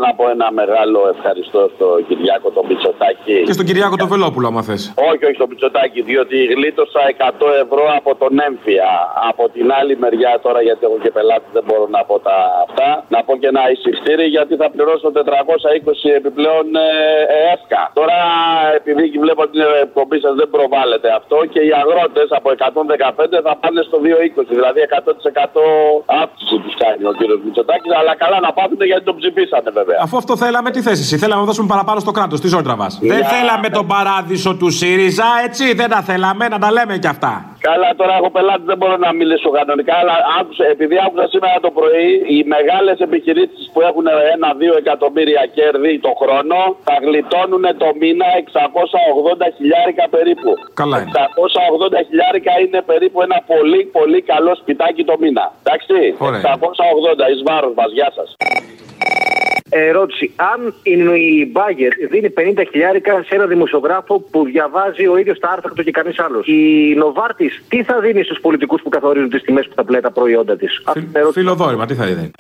Μπορώ να πω ένα μεγάλο ευχαριστώ στον Κυριάκο τον Μητσοτάκη. Και στον Κυριάκο το Βελόπουλο, άμα θες. Όχι, όχι στον Μητσοτάκη, διότι γλίτωσα 100 ευρώ από τον έμφυα. Από την άλλη μεριά τώρα, γιατί έχω και πελάτη, δεν μπορώ να πω τα αυτά. Να πω και ένα εισιτήρι, γιατί θα πληρώσω 420 επιπλέον ε, ε, εύκα. Τώρα, επειδή βλέπω ότι την εκπομπή σας δεν προβάλλεται αυτό και οι αγρότες από 115 θα πάνε στο 220. Δηλαδή 100% αύξηση τους κάνει ο κύριος Μητσοτάκης. Αλλά καλά να πάθουν γιατί τον ψηφίσανε βέβαια. Αφού αυτό θέλαμε, τι θέση εσύ. Θέλαμε να δώσουμε παραπάνω στο κράτος. Τι ζωή τραβάς. Για- Δεν θέλαμε τον παράδεισο του ΣΥΡΙΖΑ, έτσι; Δεν τα θέλαμε, να τα λέμε κι αυτά. Καλά, τώρα έχω πελάτη, δεν μπορώ να μιλήσω κανονικά, αλλά άκουσα, επειδή άκουσα σήμερα το πρωί, οι μεγάλες επιχειρήσεις που έχουν ένα-δύο εκατομμύρια κέρδη το χρόνο θα γλιτώνουν το μήνα 680 χιλιάρικα περίπου. Καλά είναι. 680 χιλιάρικα είναι περίπου ένα πολύ πολύ καλό σπιτάκι το μήνα. Εντάξει. Ωραία. 680 εις βάρος μας. Γεια σας. Ερώτηση. Αν η η Μπάγκερ δίνει 50 χιλιάρικα σε ένα δημοσιογράφο που διαβάζει ο ίδιος τα άρθρα του και κανείς άλλος, η Νοβάρτη τι θα δίνει στους πολιτικούς που καθορίζουν τις τιμές που θα πλέει τα προϊόντα της; Φιλοδόρημα, τι θα είδε.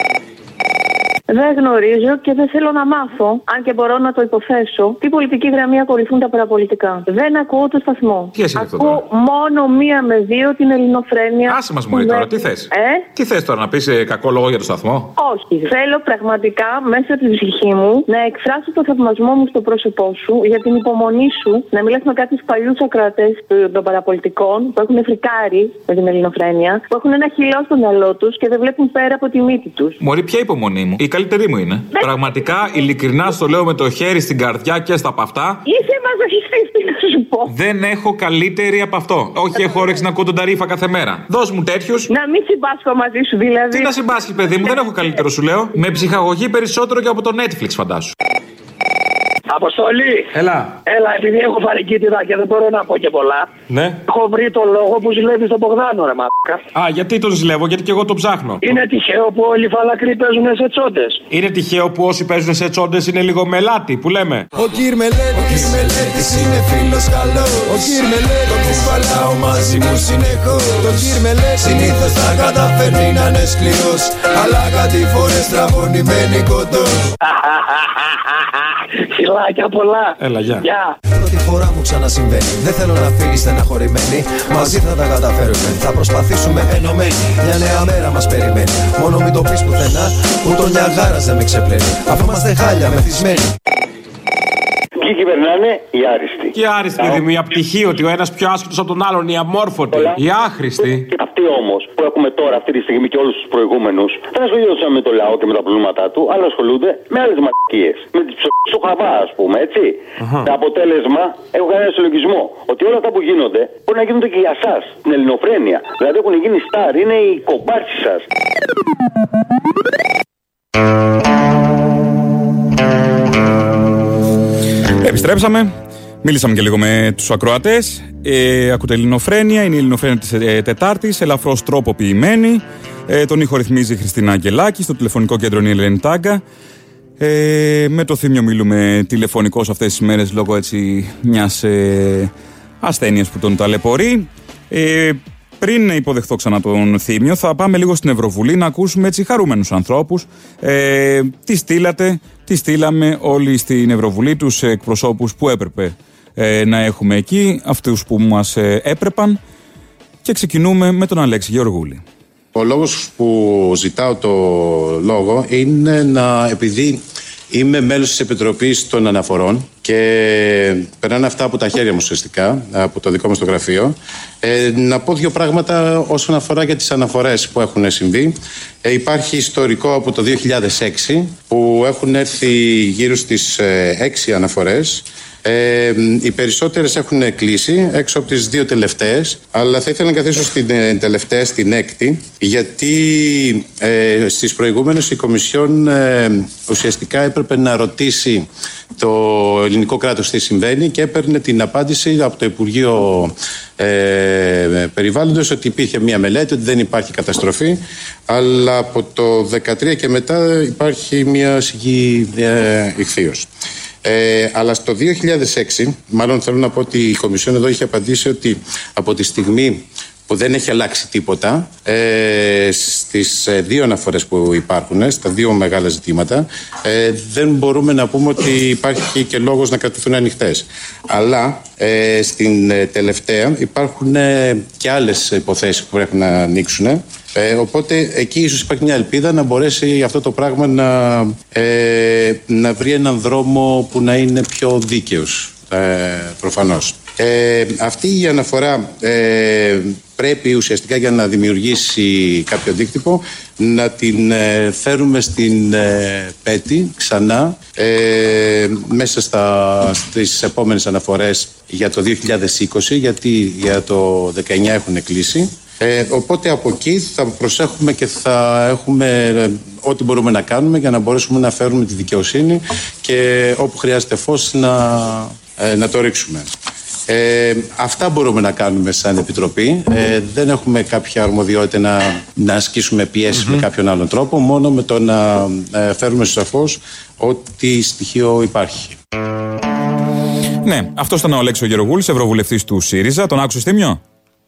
Δεν γνωρίζω και δεν θέλω να μάθω, αν και μπορώ να το υποθέσω, τι πολιτική γραμμή ακολουθούν τα παραπολιτικά. Δεν ακούω το σταθμό. Τι εσύ είναι αυτό Ακούω μόνο μία με δύο την ελληνοφρένεια. Άσε μας μου τώρα, τι θες; Ε; Τι θες τώρα, να πεις κακό λόγο για το σταθμό; Όχι. Θέλω πραγματικά μέσα από την ψυχή μου να εκφράσω το θαυμασμό μου στο πρόσωπό σου για την υπομονή σου να μιλάς με κάποιους παλιούς ακροατές των παραπολιτικών που έχουν φρικάρει με την ελληνοφρένεια, που έχουν ένα χυλό στο μυαλό τους και δεν βλέπουν πέρα από τη μύτη τους. Μωρή, ποια υπομονή μου; Η καλύτερη μου είναι. Πραγματικά, ειλικρινά στο λέω με το χέρι στην καρδιά και στα παυτά. Είσαι μαζοχιστή, τι να σου πω. Δεν έχω καλύτερη από αυτό. Όχι, έχω όρεξη να ακούω τον ταρίφα κάθε μέρα. Δώσ' μου τέτοιους. Να μην συμπάσχω μαζί σου, δηλαδή. Τι να συμπάσχεις, παιδί μου, δεν έχω καλύτερο, σου λέω. Με ψυχαγωγή περισσότερο και από το Netflix, φαντάσου. Αποστολή! Έλα. Έλα, επειδή έχω φαρικίτιδα και δεν μπορώ να πω και πολλά. Ναι. Έχω βρει το λόγο που ζηλεύει στον Μπογδάνο, ρε μαλάκα. Α, γιατί τον ζηλεύω, γιατί και εγώ τον ψάχνω. Είναι τυχαίο που όλοι οι φαλακροί παίζουν σε τσόντες. Είναι τυχαίο που όσοι παίζουν σε τσόντες είναι λίγο μελάτι, που λέμε. Ο Κύρ Μελέτης, Μελέτης είναι φίλος καλός Ο Κύρ Μελέτης, τον κουβαλάω μαζί μου συνεχώς Το Κύρ Μελέτης συνήθως θα καταφέρνει να είναι σκληρός Αλλά κάτι φορές τραβώνει μένει κοντός Φιλάκια πολλά. Έλα, γεια. Γεια. Πρώτη φορά μου ξανασυμβαίνει. Δεν θέλω να φύγεις στεναχωρημένη. Μαζί θα τα καταφέρουμε. Θα προσπαθήσουμε ενωμένοι. Μια νέα μέρα μας περιμένει. Μόνο μην το πεις πουθενά Που τον Νιαγάρας δεν με ξεπλένει. Αφού είμαστε χάλια μεθυσμένοι Ποιοι κυβερνάνε οι άριστοι. Και άριστη, παιδί μου, η απτυχή ότι ο ένας πιο άσχετος από τον άλλον, οι αμόρφωτοι, οι άχρηστοι. Αυτοί όμως που έχουμε τώρα αυτή τη στιγμή και όλους τους προηγούμενους δεν ασχολούνται με το λαό και με τα προβλήματά του, αλλά ασχολούνται με άλλες μαρτυρίε. Με τις ψωμί χαβά, ας πούμε, έτσι. Το αποτέλεσμα, έχω κάνει ένα συλλογισμό ότι όλα αυτά που γίνονται μπορεί να γίνονται και για εσά, την ελληνοφρένεια. Δηλαδή έχουν γίνει στάρ, είναι οι κομπάρσοι σας. Επιστρέψαμε. Μίλησαμε και λίγο με τους ακροατές. Ε, ακούτε Ελληνοφρένια. Είναι η Ελληνοφρένια της ε, Τετάρτης. Ελαφρώς τροποποιημένη. Ε, τον ήχο ρυθμίζει η Χριστίνα Αγγελάκη. Στο τηλεφωνικό κέντρο είναι η Ελένη Τάγκα. Ε, με το θύμιο μιλούμε τηλεφωνικώς αυτές τις μέρες λόγω έτσι μιας ε, ασθένειας που τον ταλαιπωρεί. Ε, πριν υποδεχθώ ξανά τον Θήμιο, θα πάμε λίγο στην Ευρωβουλή να ακούσουμε έτσι χαρούμενους ανθρώπους. Ε, τι στείλατε, τι στείλαμε όλοι στην Ευρωβουλή, τους εκπροσώπους που έπρεπε ε, να έχουμε εκεί, αυτούς που μας ε, έπρεπαν. Και ξεκινούμε με τον Αλέξη Γεωργούλη. Ο λόγος που ζητάω το λόγο είναι να επειδή είμαι μέλος της Επιτροπής των Αναφορών και περνάνε αυτά από τα χέρια μου ουσιαστικά, από το δικό μου στο γραφείο, ε, να πω δύο πράγματα όσον αφορά για τις αναφορές που έχουν συμβεί. Ε, υπάρχει ιστορικό από το 2006 που έχουν έρθει γύρω στις ε, έξι αναφορές ε, οι περισσότερες έχουν κλείσει έξω από τις δύο τελευταίες, αλλά θα ήθελα να καθίσω στην ε, τελευταία, στην έκτη, γιατί ε, στις προηγούμενες η Κομισιόν ε, ουσιαστικά έπρεπε να ρωτήσει το ελληνικό κράτος τι συμβαίνει και έπαιρνε την απάντηση από το Υπουργείο ε, Περιβάλλοντος ότι υπήρχε μια μελέτη, ότι δεν υπάρχει καταστροφή αλλά από το 2013 και μετά υπάρχει μια σιγή ε, ηχθείως. Ε, αλλά στο 2006, μάλλον θέλω να πω ότι η Κομισιόν εδώ είχε απαντήσει ότι από τη στιγμή που δεν έχει αλλάξει τίποτα ε, στις ε, δύο αναφορές που υπάρχουν, στα δύο μεγάλα ζητήματα, ε, δεν μπορούμε να πούμε ότι υπάρχει και λόγος να κρατηθούν ανοιχτές. Αλλά ε, στην ε, τελευταία υπάρχουν ε, και άλλες υποθέσεις που πρέπει να ανοίξουν. Ε, οπότε εκεί ίσως υπάρχει μια ελπίδα να μπορέσει αυτό το πράγμα να, ε, να βρει έναν δρόμο που να είναι πιο δίκαιος ε, προφανώς. Ε, αυτή η αναφορά ε, πρέπει ουσιαστικά για να δημιουργήσει κάποιο αντίκτυπο να την ε, φέρουμε στην ε, ΠΕΤΗ ξανά ε, μέσα στα, στις επόμενες αναφορές για το 2020 γιατί για το 19 έχουν κλείσει. Ε, οπότε από εκεί θα προσέχουμε και θα έχουμε ε, ό,τι μπορούμε να κάνουμε για να μπορέσουμε να φέρουμε τη δικαιοσύνη και όπου χρειάζεται φως να, ε, να το ρίξουμε. Ε, αυτά μπορούμε να κάνουμε σαν Επιτροπή. Ε, δεν έχουμε κάποια αρμοδιότητα να, να ασκήσουμε πιέσεις με κάποιον άλλον τρόπο, μόνο με το να ε, φέρουμε στο φως ό,τι στοιχείο υπάρχει. Ναι, αυτός ήταν ο Αλέξο Γερογούλης, Ευρωβουλευτής του ΣΥΡΙΖΑ. Τον άκουσες Θήμιο;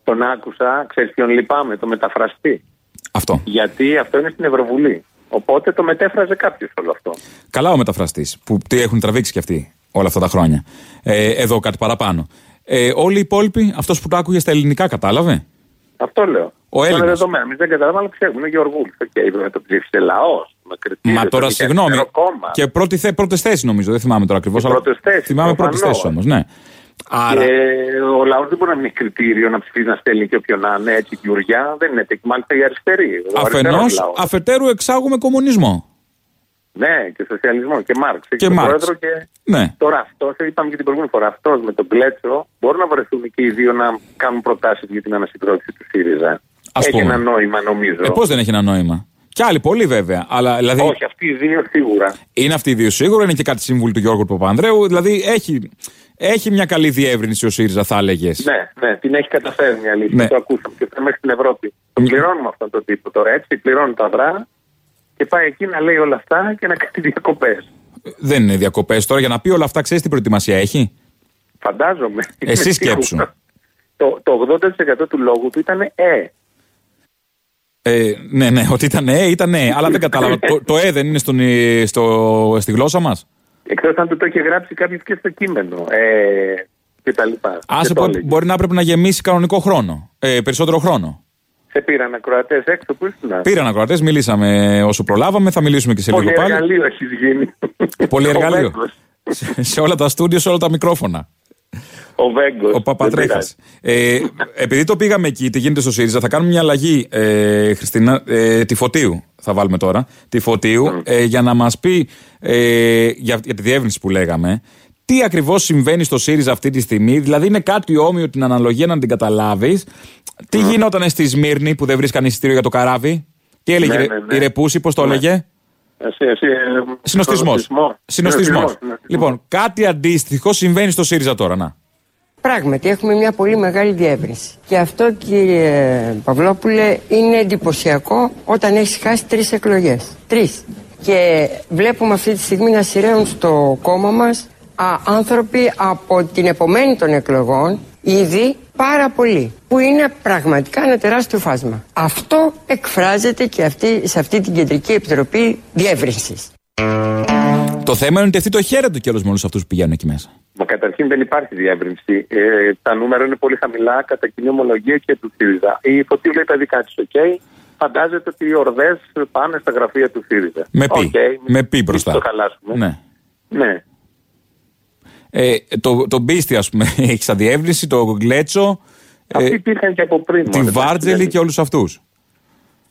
Τον άκουσα, ξέρεις ποιον λυπάμαι, το μεταφραστή. Αυτό. Γιατί αυτό είναι στην Ευρωβουλή. Οπότε το μετέφραζε κάποιος όλο αυτό. Καλά ο μεταφραστής, που τι έχουν τραβήξει κι αυτοί όλα αυτά τα χρόνια. Ε, εδώ κάτι παραπάνω. Ε, όλοι οι υπόλοιποι, αυτός που το άκουγε στα ελληνικά, κατάλαβε; Αυτό λέω. Ο Αυτό είναι Έλληνας. δεδομένο. Εμείς δεν καταλάβαμε, αλλά ξέρουμε. Είναι Γεωργούλης. Okay, με το ψήφισε λαός. Με κριτήριο, Μα τώρα το συγγνώμη. αριστερό κόμμα. Και πρώτη θε, πρώτες θέσεις νομίζω, δεν θυμάμαι τώρα ακριβώς. Και πρώτες θέσεις, Θυμάμαι πρώτες προφανώς. θέσεις όμως, ναι. Άρα. Και ο λαός δεν μπορεί να μην έχει κριτήριο να ψηφίζει να στέλνει και όποιον να είναι έτσι γιουριά. Δεν είναι τέτοιο. Μάλιστα οι αριστεροί. ο Αφενός, αριστερός λαός. αφετέρου εξάγουμε κομμουνισμό. Ναι, και σοσιαλισμό και Μάρξ. Έχει Και τον Μάρξ. πρόεδρο και Ναι. Τώρα αυτός, είπαμε και την προηγούμενη φορά, αυτός με τον Κλέτσο μπορούν να βρεθούν και οι δύο να κάνουν προτάσεις για την ανασυγκρότηση του ΣΥΡΙΖΑ. Ας Έχει πούμε. ένα νόημα νομίζω. Ε, Πώς δεν έχει ένα νόημα; Κι άλλοι, πολλοί βέβαια. Αλλά, δηλαδή, Όχι, αυτοί οι δύο σίγουρα. είναι αυτοί οι δύο σίγουρα, είναι και κάτι σύμβουλοι του Γιώργου Παπανδρέου. Δηλαδή έχει, έχει μια καλή διεύρυνση ο ΣΥΡΙΖΑ, θα έλεγες. Ναι, ναι, την έχει καταφέρει η αλήθεια. Ναι. Το ακούσαμε και μέχρι στην Ευρώπη. Το πληρώνουμε αυτόν τον τύπο τώρα έτσι. Πληρώνει τα βρά και πάει εκεί να λέει όλα αυτά και να κάνει διακοπές. Δεν είναι διακοπές τώρα. Για να πει όλα αυτά, ξέρεις τι προετοιμασία έχει; Φαντάζομαι. Εσύ Είμαι σκέψου. σίγουρος. Το, το 80% του λόγου του ήταν ε. Ε, ναι, ναι, ότι ήταν ε, ήταν ε, αλλά δεν κατάλαβα. το, το ε δεν είναι στον, ε, στο, στη γλώσσα μας; Εκτός αν του το είχε γράψει κάποιος και στο κείμενο. Ε, και τα λοιπά. Άσε Και το πω, έλεγε. μπορεί να πρέπει να γεμίσει κανονικό χρόνο. Ε, περισσότερο χρόνο. Σε πήραν ακροατές έξω, πού ήσουν; Πήραν ακροατές, μιλήσαμε όσο προλάβαμε, θα μιλήσουμε και σε λίγο Πολύ πάλι. εργαλείο έχεις γίνει. Πολύ Ο εργαλείο. Βέγκος. σε, σε όλα τα στούντιο, σε όλα τα μικρόφωνα. Ο Βέγκος. Ο Παπατρέχας. Ε, επειδή το πήγαμε εκεί, τι γίνεται στο ΣΥΡΙΖΑ, θα κάνουμε μια αλλαγή, ε, Χριστίνα, ε, τη Φωτίου. Θα βάλουμε τώρα. Τη Φωτίου, ε, για να μας πει ε, για, για τη διεύρυνση που λέγαμε. Τι ακριβώς συμβαίνει στο ΣΥΡΙΖΑ αυτή τη στιγμή, δηλαδή είναι κάτι όμοιο την αναλογία να την καταλάβεις. Τι γινόταν στη Σμύρνη που δεν βρίσκαν εισιτήριο για το καράβι, Τι έλεγε Ναι, η ναι, ναι. η Ρεπούση, πώς το Ναι. έλεγε; Εσύ, εσύ, ε, Συνοστισμός. συνοστισμό. Συνοστισμός. ναι. Λοιπόν, κάτι αντίστοιχο συμβαίνει στο ΣΥΡΙΖΑ τώρα. Να. Πράγματι, έχουμε μια πολύ μεγάλη διεύρυνση. Και αυτό, κύριε Παυλόπουλε, είναι εντυπωσιακό όταν έχεις χάσει τρεις εκλογές. Τρεις. Και βλέπουμε αυτή τη στιγμή να σειραίουν στο κόμμα μα άνθρωποι από την επομένη των εκλογών ήδη πάρα πολλοί. Που είναι πραγματικά ένα τεράστιο φάσμα. Αυτό εκφράζεται και αυτή, σε αυτή την Κεντρική Επιτροπή Διεύρυνσης. Το θέμα είναι ότι αυτοί το χαίρονται κιόλας με όλους αυτούς που πηγαίνουν εκεί μέσα. Μα καταρχήν δεν υπάρχει διεύρυνση. Ε, τα νούμερα είναι πολύ χαμηλά κατά κοινή ομολογία και του ΣΥΡΙΖΑ. Η Φωτίου λέει τα δικά της, οκ. Φαντάζεται ότι οι ορδές πάνε στα γραφεία του ΣΥΡΙΖΑ. Με πει. Οκ, με πει μην μπροστά. Το χαλάσουμε. Ναι. ναι. Ε, το, το Μπίστη, ας πούμε, έχει σαν διεύρυνση, το Γκλέτσο, Αυτοί ε, υπήρχαν και από πριν. τη μόνο, Βάρτζελη εντάξει, και όλους αυτούς.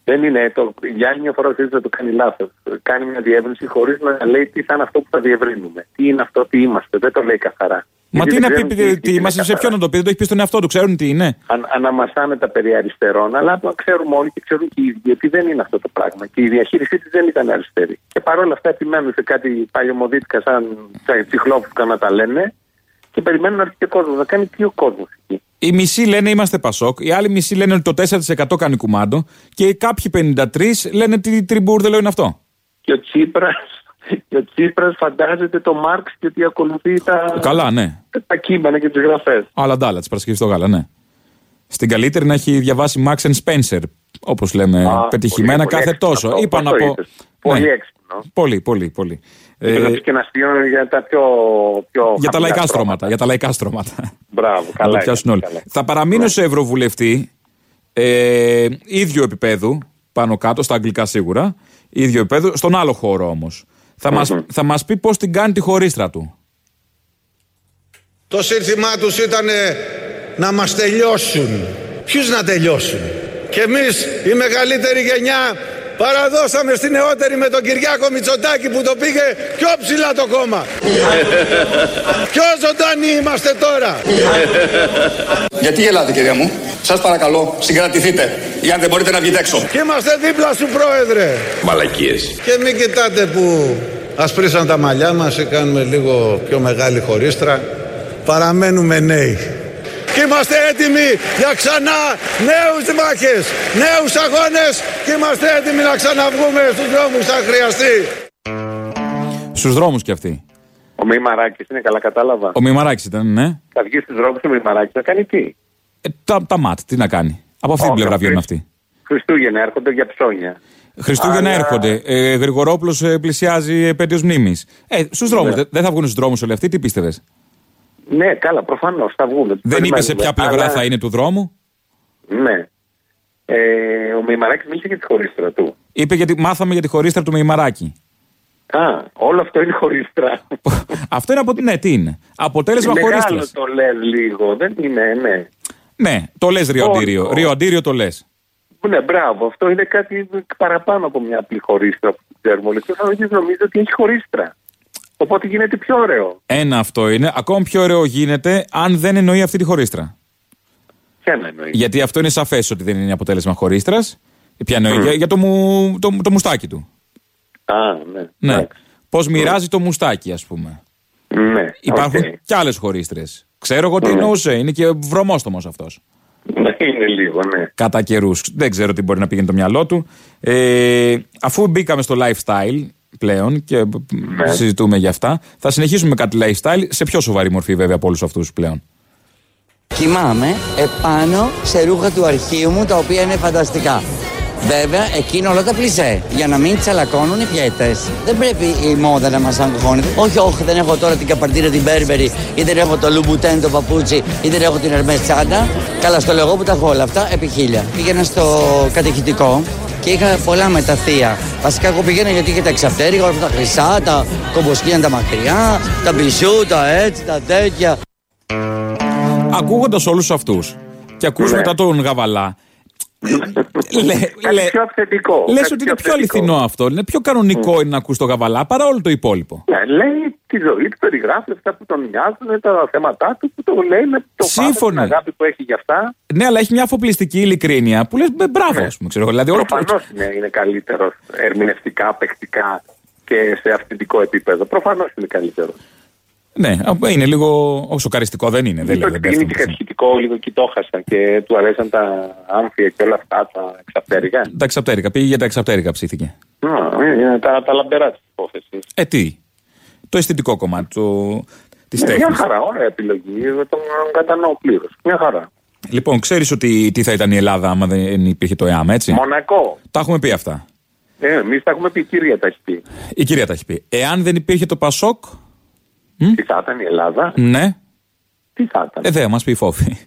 Δεν είναι. Το, για άλλη μια φορά ο ΣΥΡΙΖΑ το κάνει λάθος. Κάνει μια διεύρυνση χωρίς να λέει τι θα είναι αυτό που θα διευρύνουμε. Τι είναι αυτό, τι είμαστε. Δεν το λέει καθαρά. Μα Γιατί τι δεν να ξέρουν πει, τι- τι, τι είναι είμαστε σε καθαρά. ποιον να το πει, δεν το έχεις πει στον εαυτό του, ξέρουν τι είναι. Αν, αναμασάνε τα περί αριστερών, αλλά το ξέρουμε όλοι και ξέρουν και οι ίδιοι ότι δεν είναι αυτό το πράγμα. Και η διαχείρισή της δεν ήταν αριστερή. Και παρόλα αυτά επιμένουν σε κάτι παλιωμοδίτικα σαν σαν τσιχλόφουσκα να τα λένε και περιμένουν να έρθει και κόσμος. Να κάνει τι ο κόσμος εκεί. Οι μισοί λένε είμαστε Πασόκ, οι άλλοι μισοί λένε ότι το 4% κάνει κουμάντο και κάποιοι 53 λένε τι τριμπούρδελο είναι αυτό. Και ο Τσίπρας. Και ο Τσίπρας φαντάζεται το Μάρξ και ότι ακολουθεί τα, Καλά, ναι. τα κείμενα και τις γραφές. Αλλά ντάλα, τη Παρασκευής στο γάλα, ναι. Στην καλύτερη να έχει διαβάσει Max and Spencer, όπως λέμε, Α, πετυχημένα πολύ, πολύ κάθε έξυπνο τόσο. αυτό. Είπα Πώς να το πω. είπες; Πολύ Ναι. έξυπνο. Πολύ, πολύ, πολύ. Ε, Ε, και να αστείωνε για τα πιο. πιο για τα χαμηλά λαϊκά στρώματα. Για τα λαϊκά στρώματα. Μπράβο, Να καλά. το είναι, πιάσουν όλοι. καλά. Θα παραμείνω σε ευρωβουλευτή ε, ίδιο επίπεδου, πάνω κάτω, στα αγγλικά σίγουρα, ίδιο επίπεδο, στον άλλο χώρο όμως. Θα, μας, θα μας πει πώς την κάνει τη χωρίστρα του. Το σύνθημά τους ήταν να μας τελειώσουν. Ποιους να τελειώσουν; Και εμείς η μεγαλύτερη γενιά παραδώσαμε στη νεότερη με τον Κυριάκο Μητσοτάκη που το πήγε πιο ψηλά το κόμμα. πιο ζωντανοί είμαστε τώρα. Γιατί γελάτε κυρία μου; Σας παρακαλώ συγκρατηθείτε. Για αν δεν μπορείτε να βγείτε έξω. Και είμαστε δίπλα σου πρόεδρε. Μαλακίες. Και μην κοιτάτε που ασπρίσαν τα μαλλιά μας ή κάνουμε λίγο πιο μεγάλη χωρίστρα. Παραμένουμε νέοι. Και είμαστε έτοιμοι για ξανά νέους μάχες, νέους αγώνες και είμαστε έτοιμοι να ξαναβγούμε στους δρόμους αν χρειαστεί. Στους δρόμους κι αυτοί. Ο Μημαράκης είναι καλά, κατάλαβα. Ο Μημαράκης ήταν, ναι. Θα βγει στους δρόμους ο Μημαράκης να κάνει τι; Ε, τα, τα ΜΑΤ, τι να κάνει. Από αυτή την Όχι, πλευρά αυτή. βγαίνουν αυτοί. Χριστούγεννα έρχονται για ψώνια. Χριστούγεννα Αλλά- έρχονται. Ε, Γρηγορόπουλος ε, πλησιάζει επέτειος μνήμης. Ε, στους δρόμους. Ναι. Δεν δεν θα βγουν στους δρόμους όλοι αυτοί, τι πίστευες; Ναι, καλά, προφανώς θα βγουν. Δεν είπε σε ποια πλευρά Αλλά- θα είναι του δρόμου; Ναι. Ε, ο Μημαράκη μίλησε για τη χωρίστρα του. Είπε γιατί μάθαμε για τη χωρίστρα του Μημαράκη. Α, όλο αυτό είναι χωρίστρα. Αυτό είναι από. Ναι, τι είναι; Αποτέλεσμα Μεγάλο χωρίστρας. το λες λίγο, δεν είναι, ναι. Ναι, το λες ριοαντήριο. Όχι. Ριοαντήριο το λες. Ναι, μπράβο, αυτό είναι κάτι παραπάνω από μια απλή χωρίστρα που ξέρουμε όλοι. Και ο νομίζω ότι έχει χωρίστρα. Οπότε γίνεται πιο ωραίο. Ένα αυτό είναι. Ακόμα πιο ωραίο γίνεται αν δεν εννοεί αυτή τη χωρίστρα. Ποια να εννοεί; Γιατί αυτό είναι σαφές ότι δεν είναι αποτέλεσμα χωρίστρας. Ποια εννοεί, για, για το, μου, το, το μουστάκι του. Α, ναι. Ναι. Πώς μοιράζει το μουστάκι, ας πούμε. Ναι. Υπάρχουν οκ. κι άλλες χωρίστρες. Ξέρω εγώ τι εννοούσε. Είναι και βρωμόστομος αυτός. Ναι, είναι λίγο, ναι. Κατά καιρούς. Δεν ξέρω τι μπορεί να πήγαινε το μυαλό του. Ε, αφού μπήκαμε στο lifestyle πλέον και Ναι. συζητούμε για αυτά, θα συνεχίσουμε με κάτι lifestyle σε πιο σοβαρή μορφή βέβαια από όλους αυτούς πλέον. Κοιμάμαι επάνω σε ρούχα του αρχείου μου τα οποία είναι φανταστικά. Βέβαια, εκείνο όλα τα πλησέ. Για να μην τσαλακώνουν οι πιέτε. Δεν πρέπει η μόδα να μας αγχώνει. Όχι, όχι, δεν έχω τώρα την καπαρτίνα την Μπέρμπερι ή δεν έχω το Λουμπουτέν το παπούτσι ή δεν έχω την Ερμές τσάντα. Καλά, στο λέω εγώ που τα έχω όλα αυτά επί χίλια. Πήγαινα στο κατηχητικό και είχα πολλά με τα θεία. Βασικά, εγώ πήγαινα γιατί είχε τα εξαπτέρικα, όλα αυτά τα χρυσά, τα κομποσκίνα τα μακριά, τα μπισού, τα έτσι, τα τέτοια. Ακούγοντας όλους αυτούς και ακούς Ναι. μετά τον Γαβαλά. Λέ, Κάτι λέ, πιο αυθεντικό. λες κάτι ότι είναι πιο αυθεντικό. αληθινό αυτό. Είναι πιο κανονικό είναι να ακούς τον Γαβαλά παρά όλο το υπόλοιπο. Ναι, λέει τη ζωή του, περιγράφεις αυτά που τον νοιάζουν, τα θέματα του, που το λέει με το Σύμφωνοι. πάθος, την αγάπη που έχει για αυτά. Ναι, αλλά έχει μια αφοπλιστική ειλικρίνεια που λες μπράβο, ας πούμε. Ξέρω, εγώ. δηλαδή, όλο το- Προφανώς είναι, είναι καλύτερος ερμηνευτικά, παικτικά και σε αυθεντικό επίπεδο. Προφανώς είναι καλύτερος. Ναι, α, είναι λίγο. Όχι, σοκαριστικό δεν είναι. Δεν λέω, δεν Είναι πέφτουν. και κατηχητικό, λίγο και το έχασα και του αρέσαν τα άμφια και όλα αυτά τα εξαπτέρικα. Τα εξαπτέρικα. Πήγε για τα εξαπτέρικα ψήθηκε. Α, είναι τα, τα λαμπεράς της υπόθεσης. Ε, τι. Το αισθητικό κομμάτι του, της Μια τέχνης. χαρά, ωραία επιλογή. Δεν τον κατανοώ πλήρως. Μια χαρά. Λοιπόν, ξέρεις ότι τι θα ήταν η Ελλάδα άμα δεν υπήρχε το ΕΑΜ, έτσι; Μονακό. Τα έχουμε πει αυτά. Ε, Εμείς τα έχουμε πει, η κυρία τα έχει πει. Η κυρία τα έχει πει. Εάν δεν υπήρχε το Πασόκ, Τι θα ήταν η Ελλάδα, ναι, τι θα ήταν; ε, δεν μας πει η φόβη.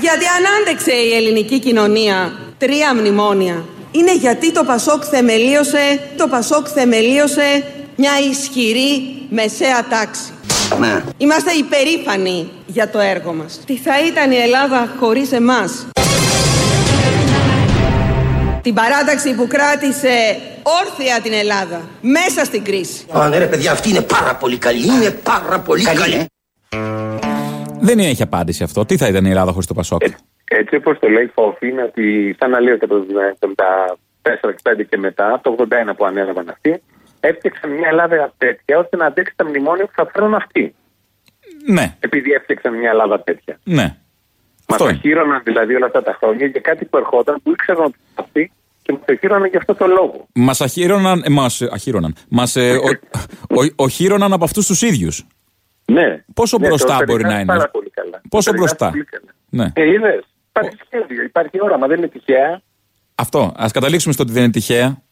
Γιατί αν άντεξε η ελληνική κοινωνία τρία μνημόνια, είναι γιατί το Πασόκ θεμελίωσε, το Πασόκ θεμελίωσε μια ισχυρή μεσαία τάξη. Ναι. Είμαστε υπερήφανοι για το έργο μας. Τι θα ήταν η Ελλάδα χωρίς εμάς; Την παράταξη που κράτησε όρθια την Ελλάδα μέσα στην κρίση. Α, ναι, ρε παιδιά, αυτή είναι πάρα πολύ καλή. Είναι πάρα πολύ καλή. δεν έχει απάντηση αυτό. Τι θα ήταν η Ελλάδα χωρίς το Πασόκ; Έτσι όπως το λέει η Φόφη, είναι ότι σαν να λέει από το 74-65 και μετά, από το 81 που ανέλαβαν αυτοί, έφτιαξαν μια Ελλάδα τέτοια ώστε να αντέξει τα μνημόνια που θα φέρουν αυτοί. Ναι, Επειδή έφτιαξαν μια Ελλάδα τέτοια. ναι. Μα Αυτό τα είναι. χείροναν δηλαδή όλα αυτά τα χρόνια για κάτι που ερχόταν που ήξεραν ότι θα αυτοί και μας το χείροναν για αυτό το λόγο. Μας αχύρωναν. Ε, μας αχύρωναν. Μας ε, ο, ο, οχύρωναν από αυτούς τους ίδιους. Ναι. Πόσο Ναι, μπροστά το μπορεί να περιγράφει είναι. Πάρα πολύ καλά. Πόσο Το περιγράφεις μπροστά; πολύ καλά. Ναι. Ε, είδες. Υπάρχει σχέδιο, υπάρχει όραμα, δεν είναι τυχαία. Αυτό. Α καταλήξουμε στο ότι δεν είναι τυχαία.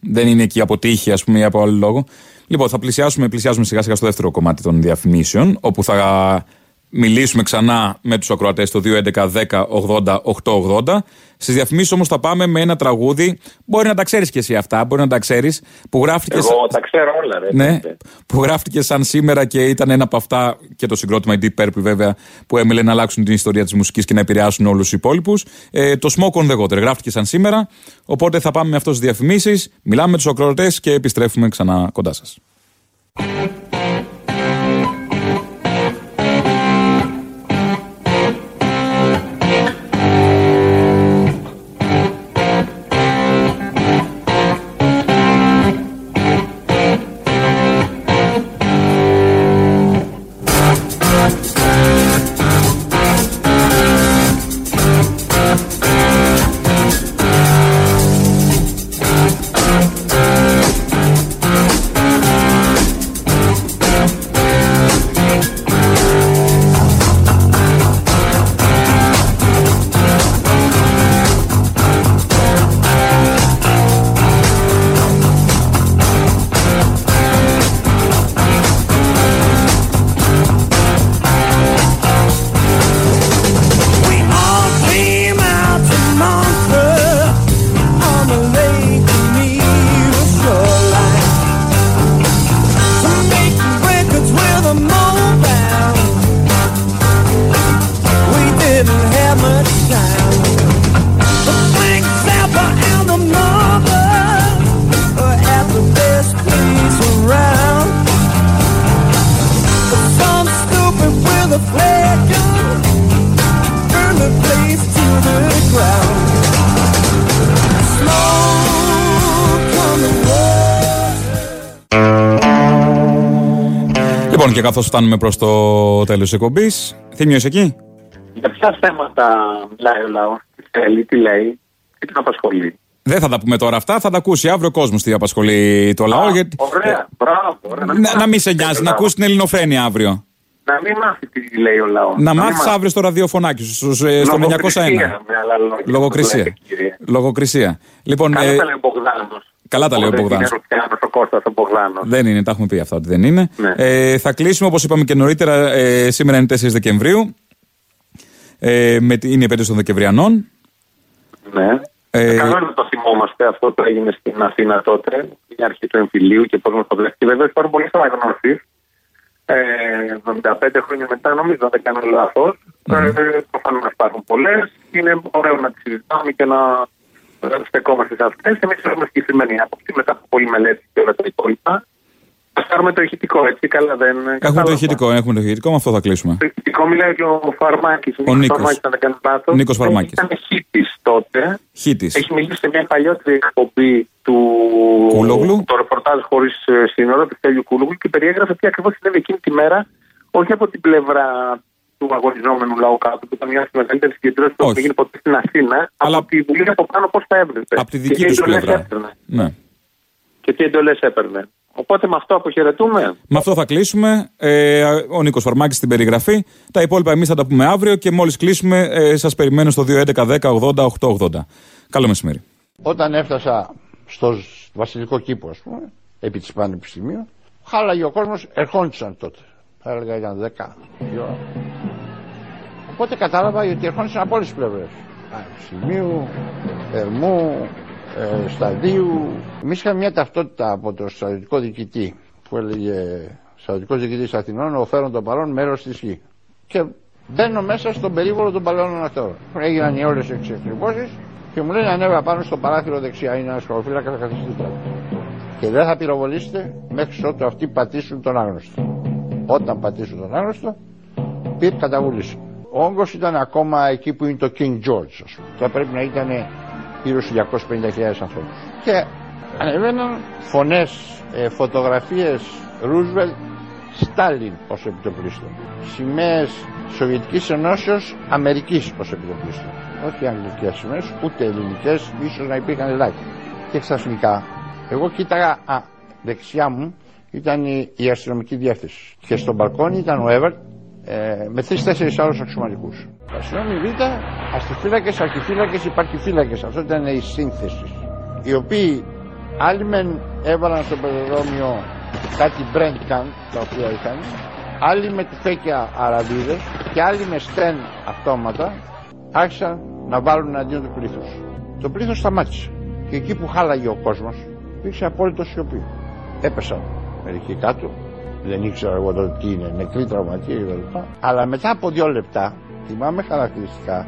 Δεν είναι εκεί από τύχη, ας πούμε, ή από άλλο λόγο. Λοιπόν, θα πλησιάσουμε, πλησιάζουμε σιγά σιγά στο δεύτερο κομμάτι των διαφημίσεων, όπου θα μιλήσουμε ξανά με τους ακροατές το 211 10 80 880. Στις διαφημίσεις όμως θα πάμε με ένα τραγούδι. Μπορεί να τα ξέρεις κι εσύ αυτά, μπορεί να τα ξέρεις. Που γράφτηκε. Εγώ τα ξέρω όλα, ρε. Ναι, που γράφτηκες σαν σήμερα και ήταν ένα από αυτά και το συγκρότημα η Deep Purple βέβαια που έμελε να αλλάξουν την ιστορία της μουσικής και να επηρεάσουν όλους τους υπόλοιπους. Ε, το Smoke on the Water γράφτηκε σαν σήμερα. Οπότε θα πάμε με αυτό στις διαφημίσεις, μιλάμε με τους ακροατές και επιστρέφουμε ξανά κοντά σας. Λοιπόν, και καθώς φτάνουμε προς το τέλος της εκπομπής, Θήμιος εκεί; Για ποια θέματα μιλάει ο λαός, τι θέλει, τι λέει, τι την απασχολεί; Δεν θα τα πούμε τώρα αυτά, θα τα ακούσει αύριο ο κόσμος τι απασχολεί το λαό. γιατί... Ωραία, μπράβο. Ωραία, Να, να μην σε νοιάζει, να ακούσει την ελληνοφρένεια αύριο. Να μην μάθει τι λέει ο λαός. Να μάθεις αύριο στο ραδιοφωνάκι σου, στους, ε, στο 901. Λογοκρισία, με άλλα λόγια. Λογοκρισία. Κύριε. Λογοκρισία. Λοιπόν, Καλά ε, τα λέει ο Μπογδάνος. καλά τα λέει ο Δεν Μπογδάνο. είναι Ρουφιάνος, ο Κώστας ο Μπογδάνος. Δεν είναι, τα έχουμε πει αυτά ότι δεν είναι. Ναι. Ε, θα κλείσουμε όπως είπαμε και νωρίτερα. Ε, σήμερα είναι 4 Δεκεμβρίου. Ε, με, τη- είναι η επέτειος των Δεκεμβριανών. Ναι. Ε, Καλό είναι να το θυμόμαστε αυτό που έγινε στην Αθήνα τότε, η αρχή του εμφυλίου και πώς μας το βλέπεις. Βέβαια υπάρχουν πολλέ αναγνώσει. Ε, 75 χρόνια μετά, νομίζω, αν δεν κάνω λάθος. Ε, Προφανώς υπάρχουν πολλές. Είναι ωραίο να τις συζητάμε και να ε, στεκόμαστε σε αυτές. Εμείς έχουμε συγκεκριμένη άποψη μετά από πολλή μελέτη και όλα τα υπόλοιπα. Α πάρουμε το ηχητικό, έτσι. Καλά, δεν. έχουμε το κατάλαβα. ηχητικό, έχουμε το ηχητικό, με αυτό θα κλείσουμε. Το ηχητικό μιλάει και ο Φαρμάκης. Ο Νίκος. Φαρμάκης, αν δεν κάνω λάθος. Νίκος Φαρμάκης. Ήταν χήτη τότε. Χίτης. Έχει μιλήσει σε μια παλιότερη εκπομπή του. Κούλογλου. Το ρεπορτάζ χωρίς σύνορα του Στέλιου Κούλογλου και περιέγραφε τι ακριβώς συνέβη εκείνη τη μέρα, όχι από την πλευρά του αγωνιζόμενου λαού κάτω, που ήταν μια από τι μεγαλύτερε συγκεντρώσεις που Όχι. έχει γίνει ποτέ στην Αθήνα, Αλλά- από τη Βουλή από πάνω πώς τα έβλεπε. Από τη Και δική τι τους εντολές πλευρά. έπαιρνε. Ναι. Και τι εντολές έπαιρνε. Οπότε με αυτό αποχαιρετούμε. Με αυτό θα κλείσουμε. Ε, ο Νίκος Φαρμάκη στην περιγραφή. Τα υπόλοιπα εμείς θα τα πούμε αύριο και μόλις κλείσουμε, ε, σας περιμένω στο 211 10 80 880. Καλό μεσημέρι. Όταν έφτασα στο βασιλικό κήπο, ας πούμε, επί της Πανεπιστημίου, χάλαγε ο κόσμος, ερχόντουσαν τότε. Θα έλεγα ήταν 10 η ώρα. Οπότε κατάλαβα ότι ερχόντουσαν από όλες τις πλευρές. Πανεπιστημίου, Ερμού, ε, Σταδίου. Εμείς είχαμε μια ταυτότητα από το στρατιωτικό διοικητή που έλεγε στρατιωτικός διοικητής Αθηνών, ο φέρον των παρών μέρος της γη. Και μπαίνω μέσα στον περίβολο των παλαιών ανακτόρων. Έγιναν οι όλες οι εξεκριβώσεις και μου λένε ανέβα πάνω στο παράθυρο δεξιά είναι ένας σχολοφύλακα θα καθίσει δίπλα μου. Και δεν θα πυροβολήσετε μέχρι ότου αυτοί πατήσουν τον άγνωστο. Όταν πατήσουν τον άγνωστο, πήρε καταβούληση. Ο όγκος ήταν ακόμα εκεί που είναι το King George, ας πούμε. Θα πρέπει να ήταν γύρω στους 250.000 ανθρώπους. Και ανεβαίναν φωνές, ε, φωτογραφίες Ρούσβελτ, Στάλιν ως επιτοπλίστων. Σημαίες Σοβιετικής Ενώσεως, Αμερικής ως επιτοπλίστων. Όχι αγγλικές σημαίες, ούτε ελληνικές, ίσως να υπήρχαν ελάχιστα. Και ξαφνικά, εγώ κοίταγα, α, δεξιά μου ήταν η, η αστυνομική διεύθυνση. Και στο μπαλκόνι ήταν ο Εύερτ ε, με τρει-τέσσερι άλλους αξιωματικούς. Αστυνόμοι Β, αστυφύλακε, αρχιφύλακες, υπαρχιφύλακε. Αυτό ήταν η σύνθεση. Οι οποίοι άλλοι μεν έβαλαν στο πεζοδρόμιο κάτι brand gun τα οποία είχαν, άλλοι με τυφέκια αραβίδες και άλλοι με στεν αυτόματα άρχισαν να βάλουν αντίον του πλήθους. Το πλήθος σταμάτησε. Και εκεί που χάλαγε ο κόσμος, υπήρξε απόλυτο σιωπή. Έπεσαν μερικοί κάτω, δεν ήξερα εγώ τότε τι είναι, νεκροί τραυματίε κλπ. Αλλά μετά από δύο λεπτά, θυμάμαι χαρακτηριστικά,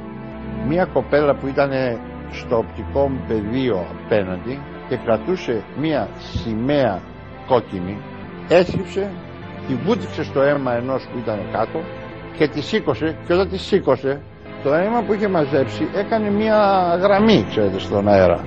μία κοπέλα που ήταν στο οπτικό μου πεδίο απέναντι και κρατούσε μία σημαία κόκκινη, έσκυψε, τη βούτυξε στο αίμα ενός που ήταν κάτω και τη σήκωσε και όταν τη σήκωσε το αίμα που είχε μαζέψει έκανε μία γραμμή, ξέρετε, στον αέρα.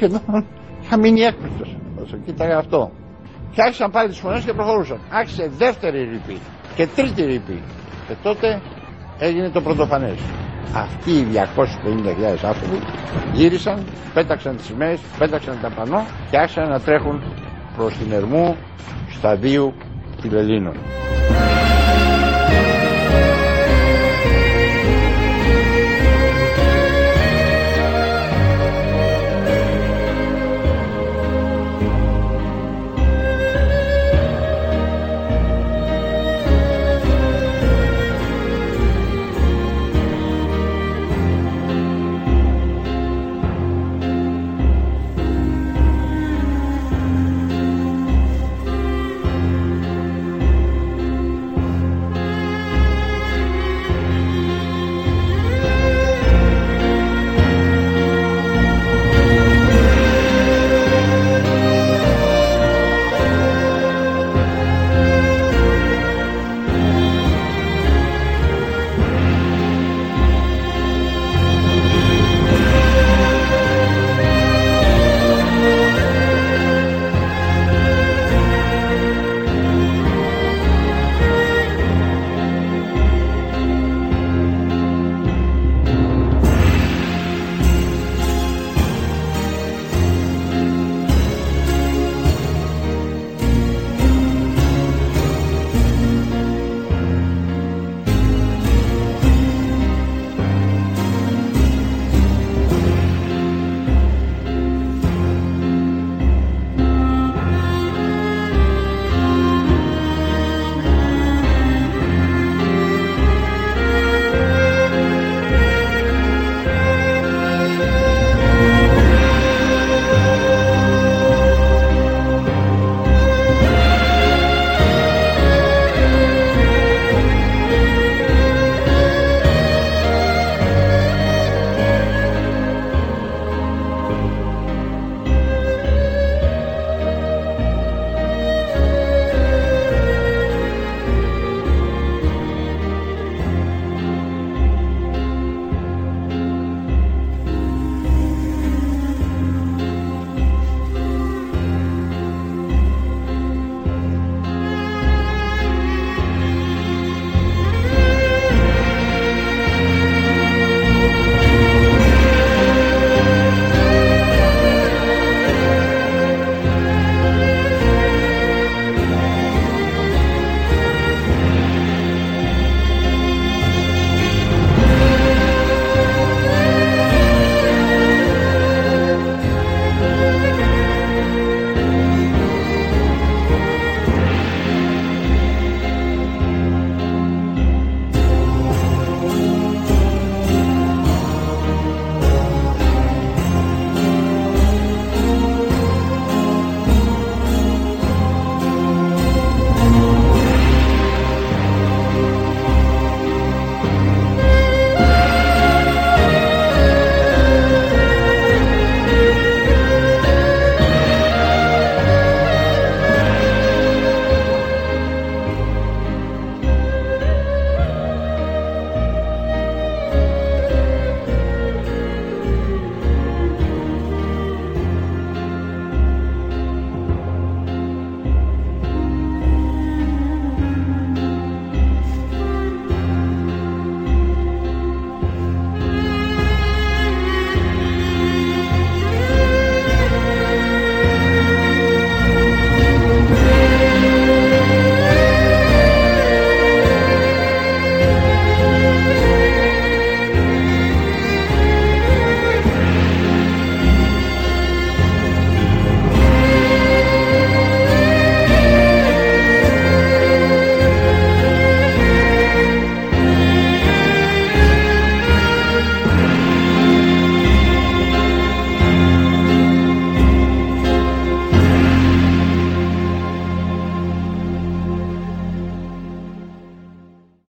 Σχεδόν, είχα μείνει έκπληκτος όσο κοίταγα αυτό. Και άρχισαν πάλι τις φωνές και προχωρούσαν. Άρχισε δεύτερη ρήπη και τρίτη ρήπη. Και τότε έγινε το πρωτοφανές. Αυτοί οι 250.000 άνθρωποι γύρισαν, πέταξαν τις σημαίες, πέταξαν τα πανό και άρχισαν να τρέχουν προς την Ερμού, σταδίου Φιλελλήνων.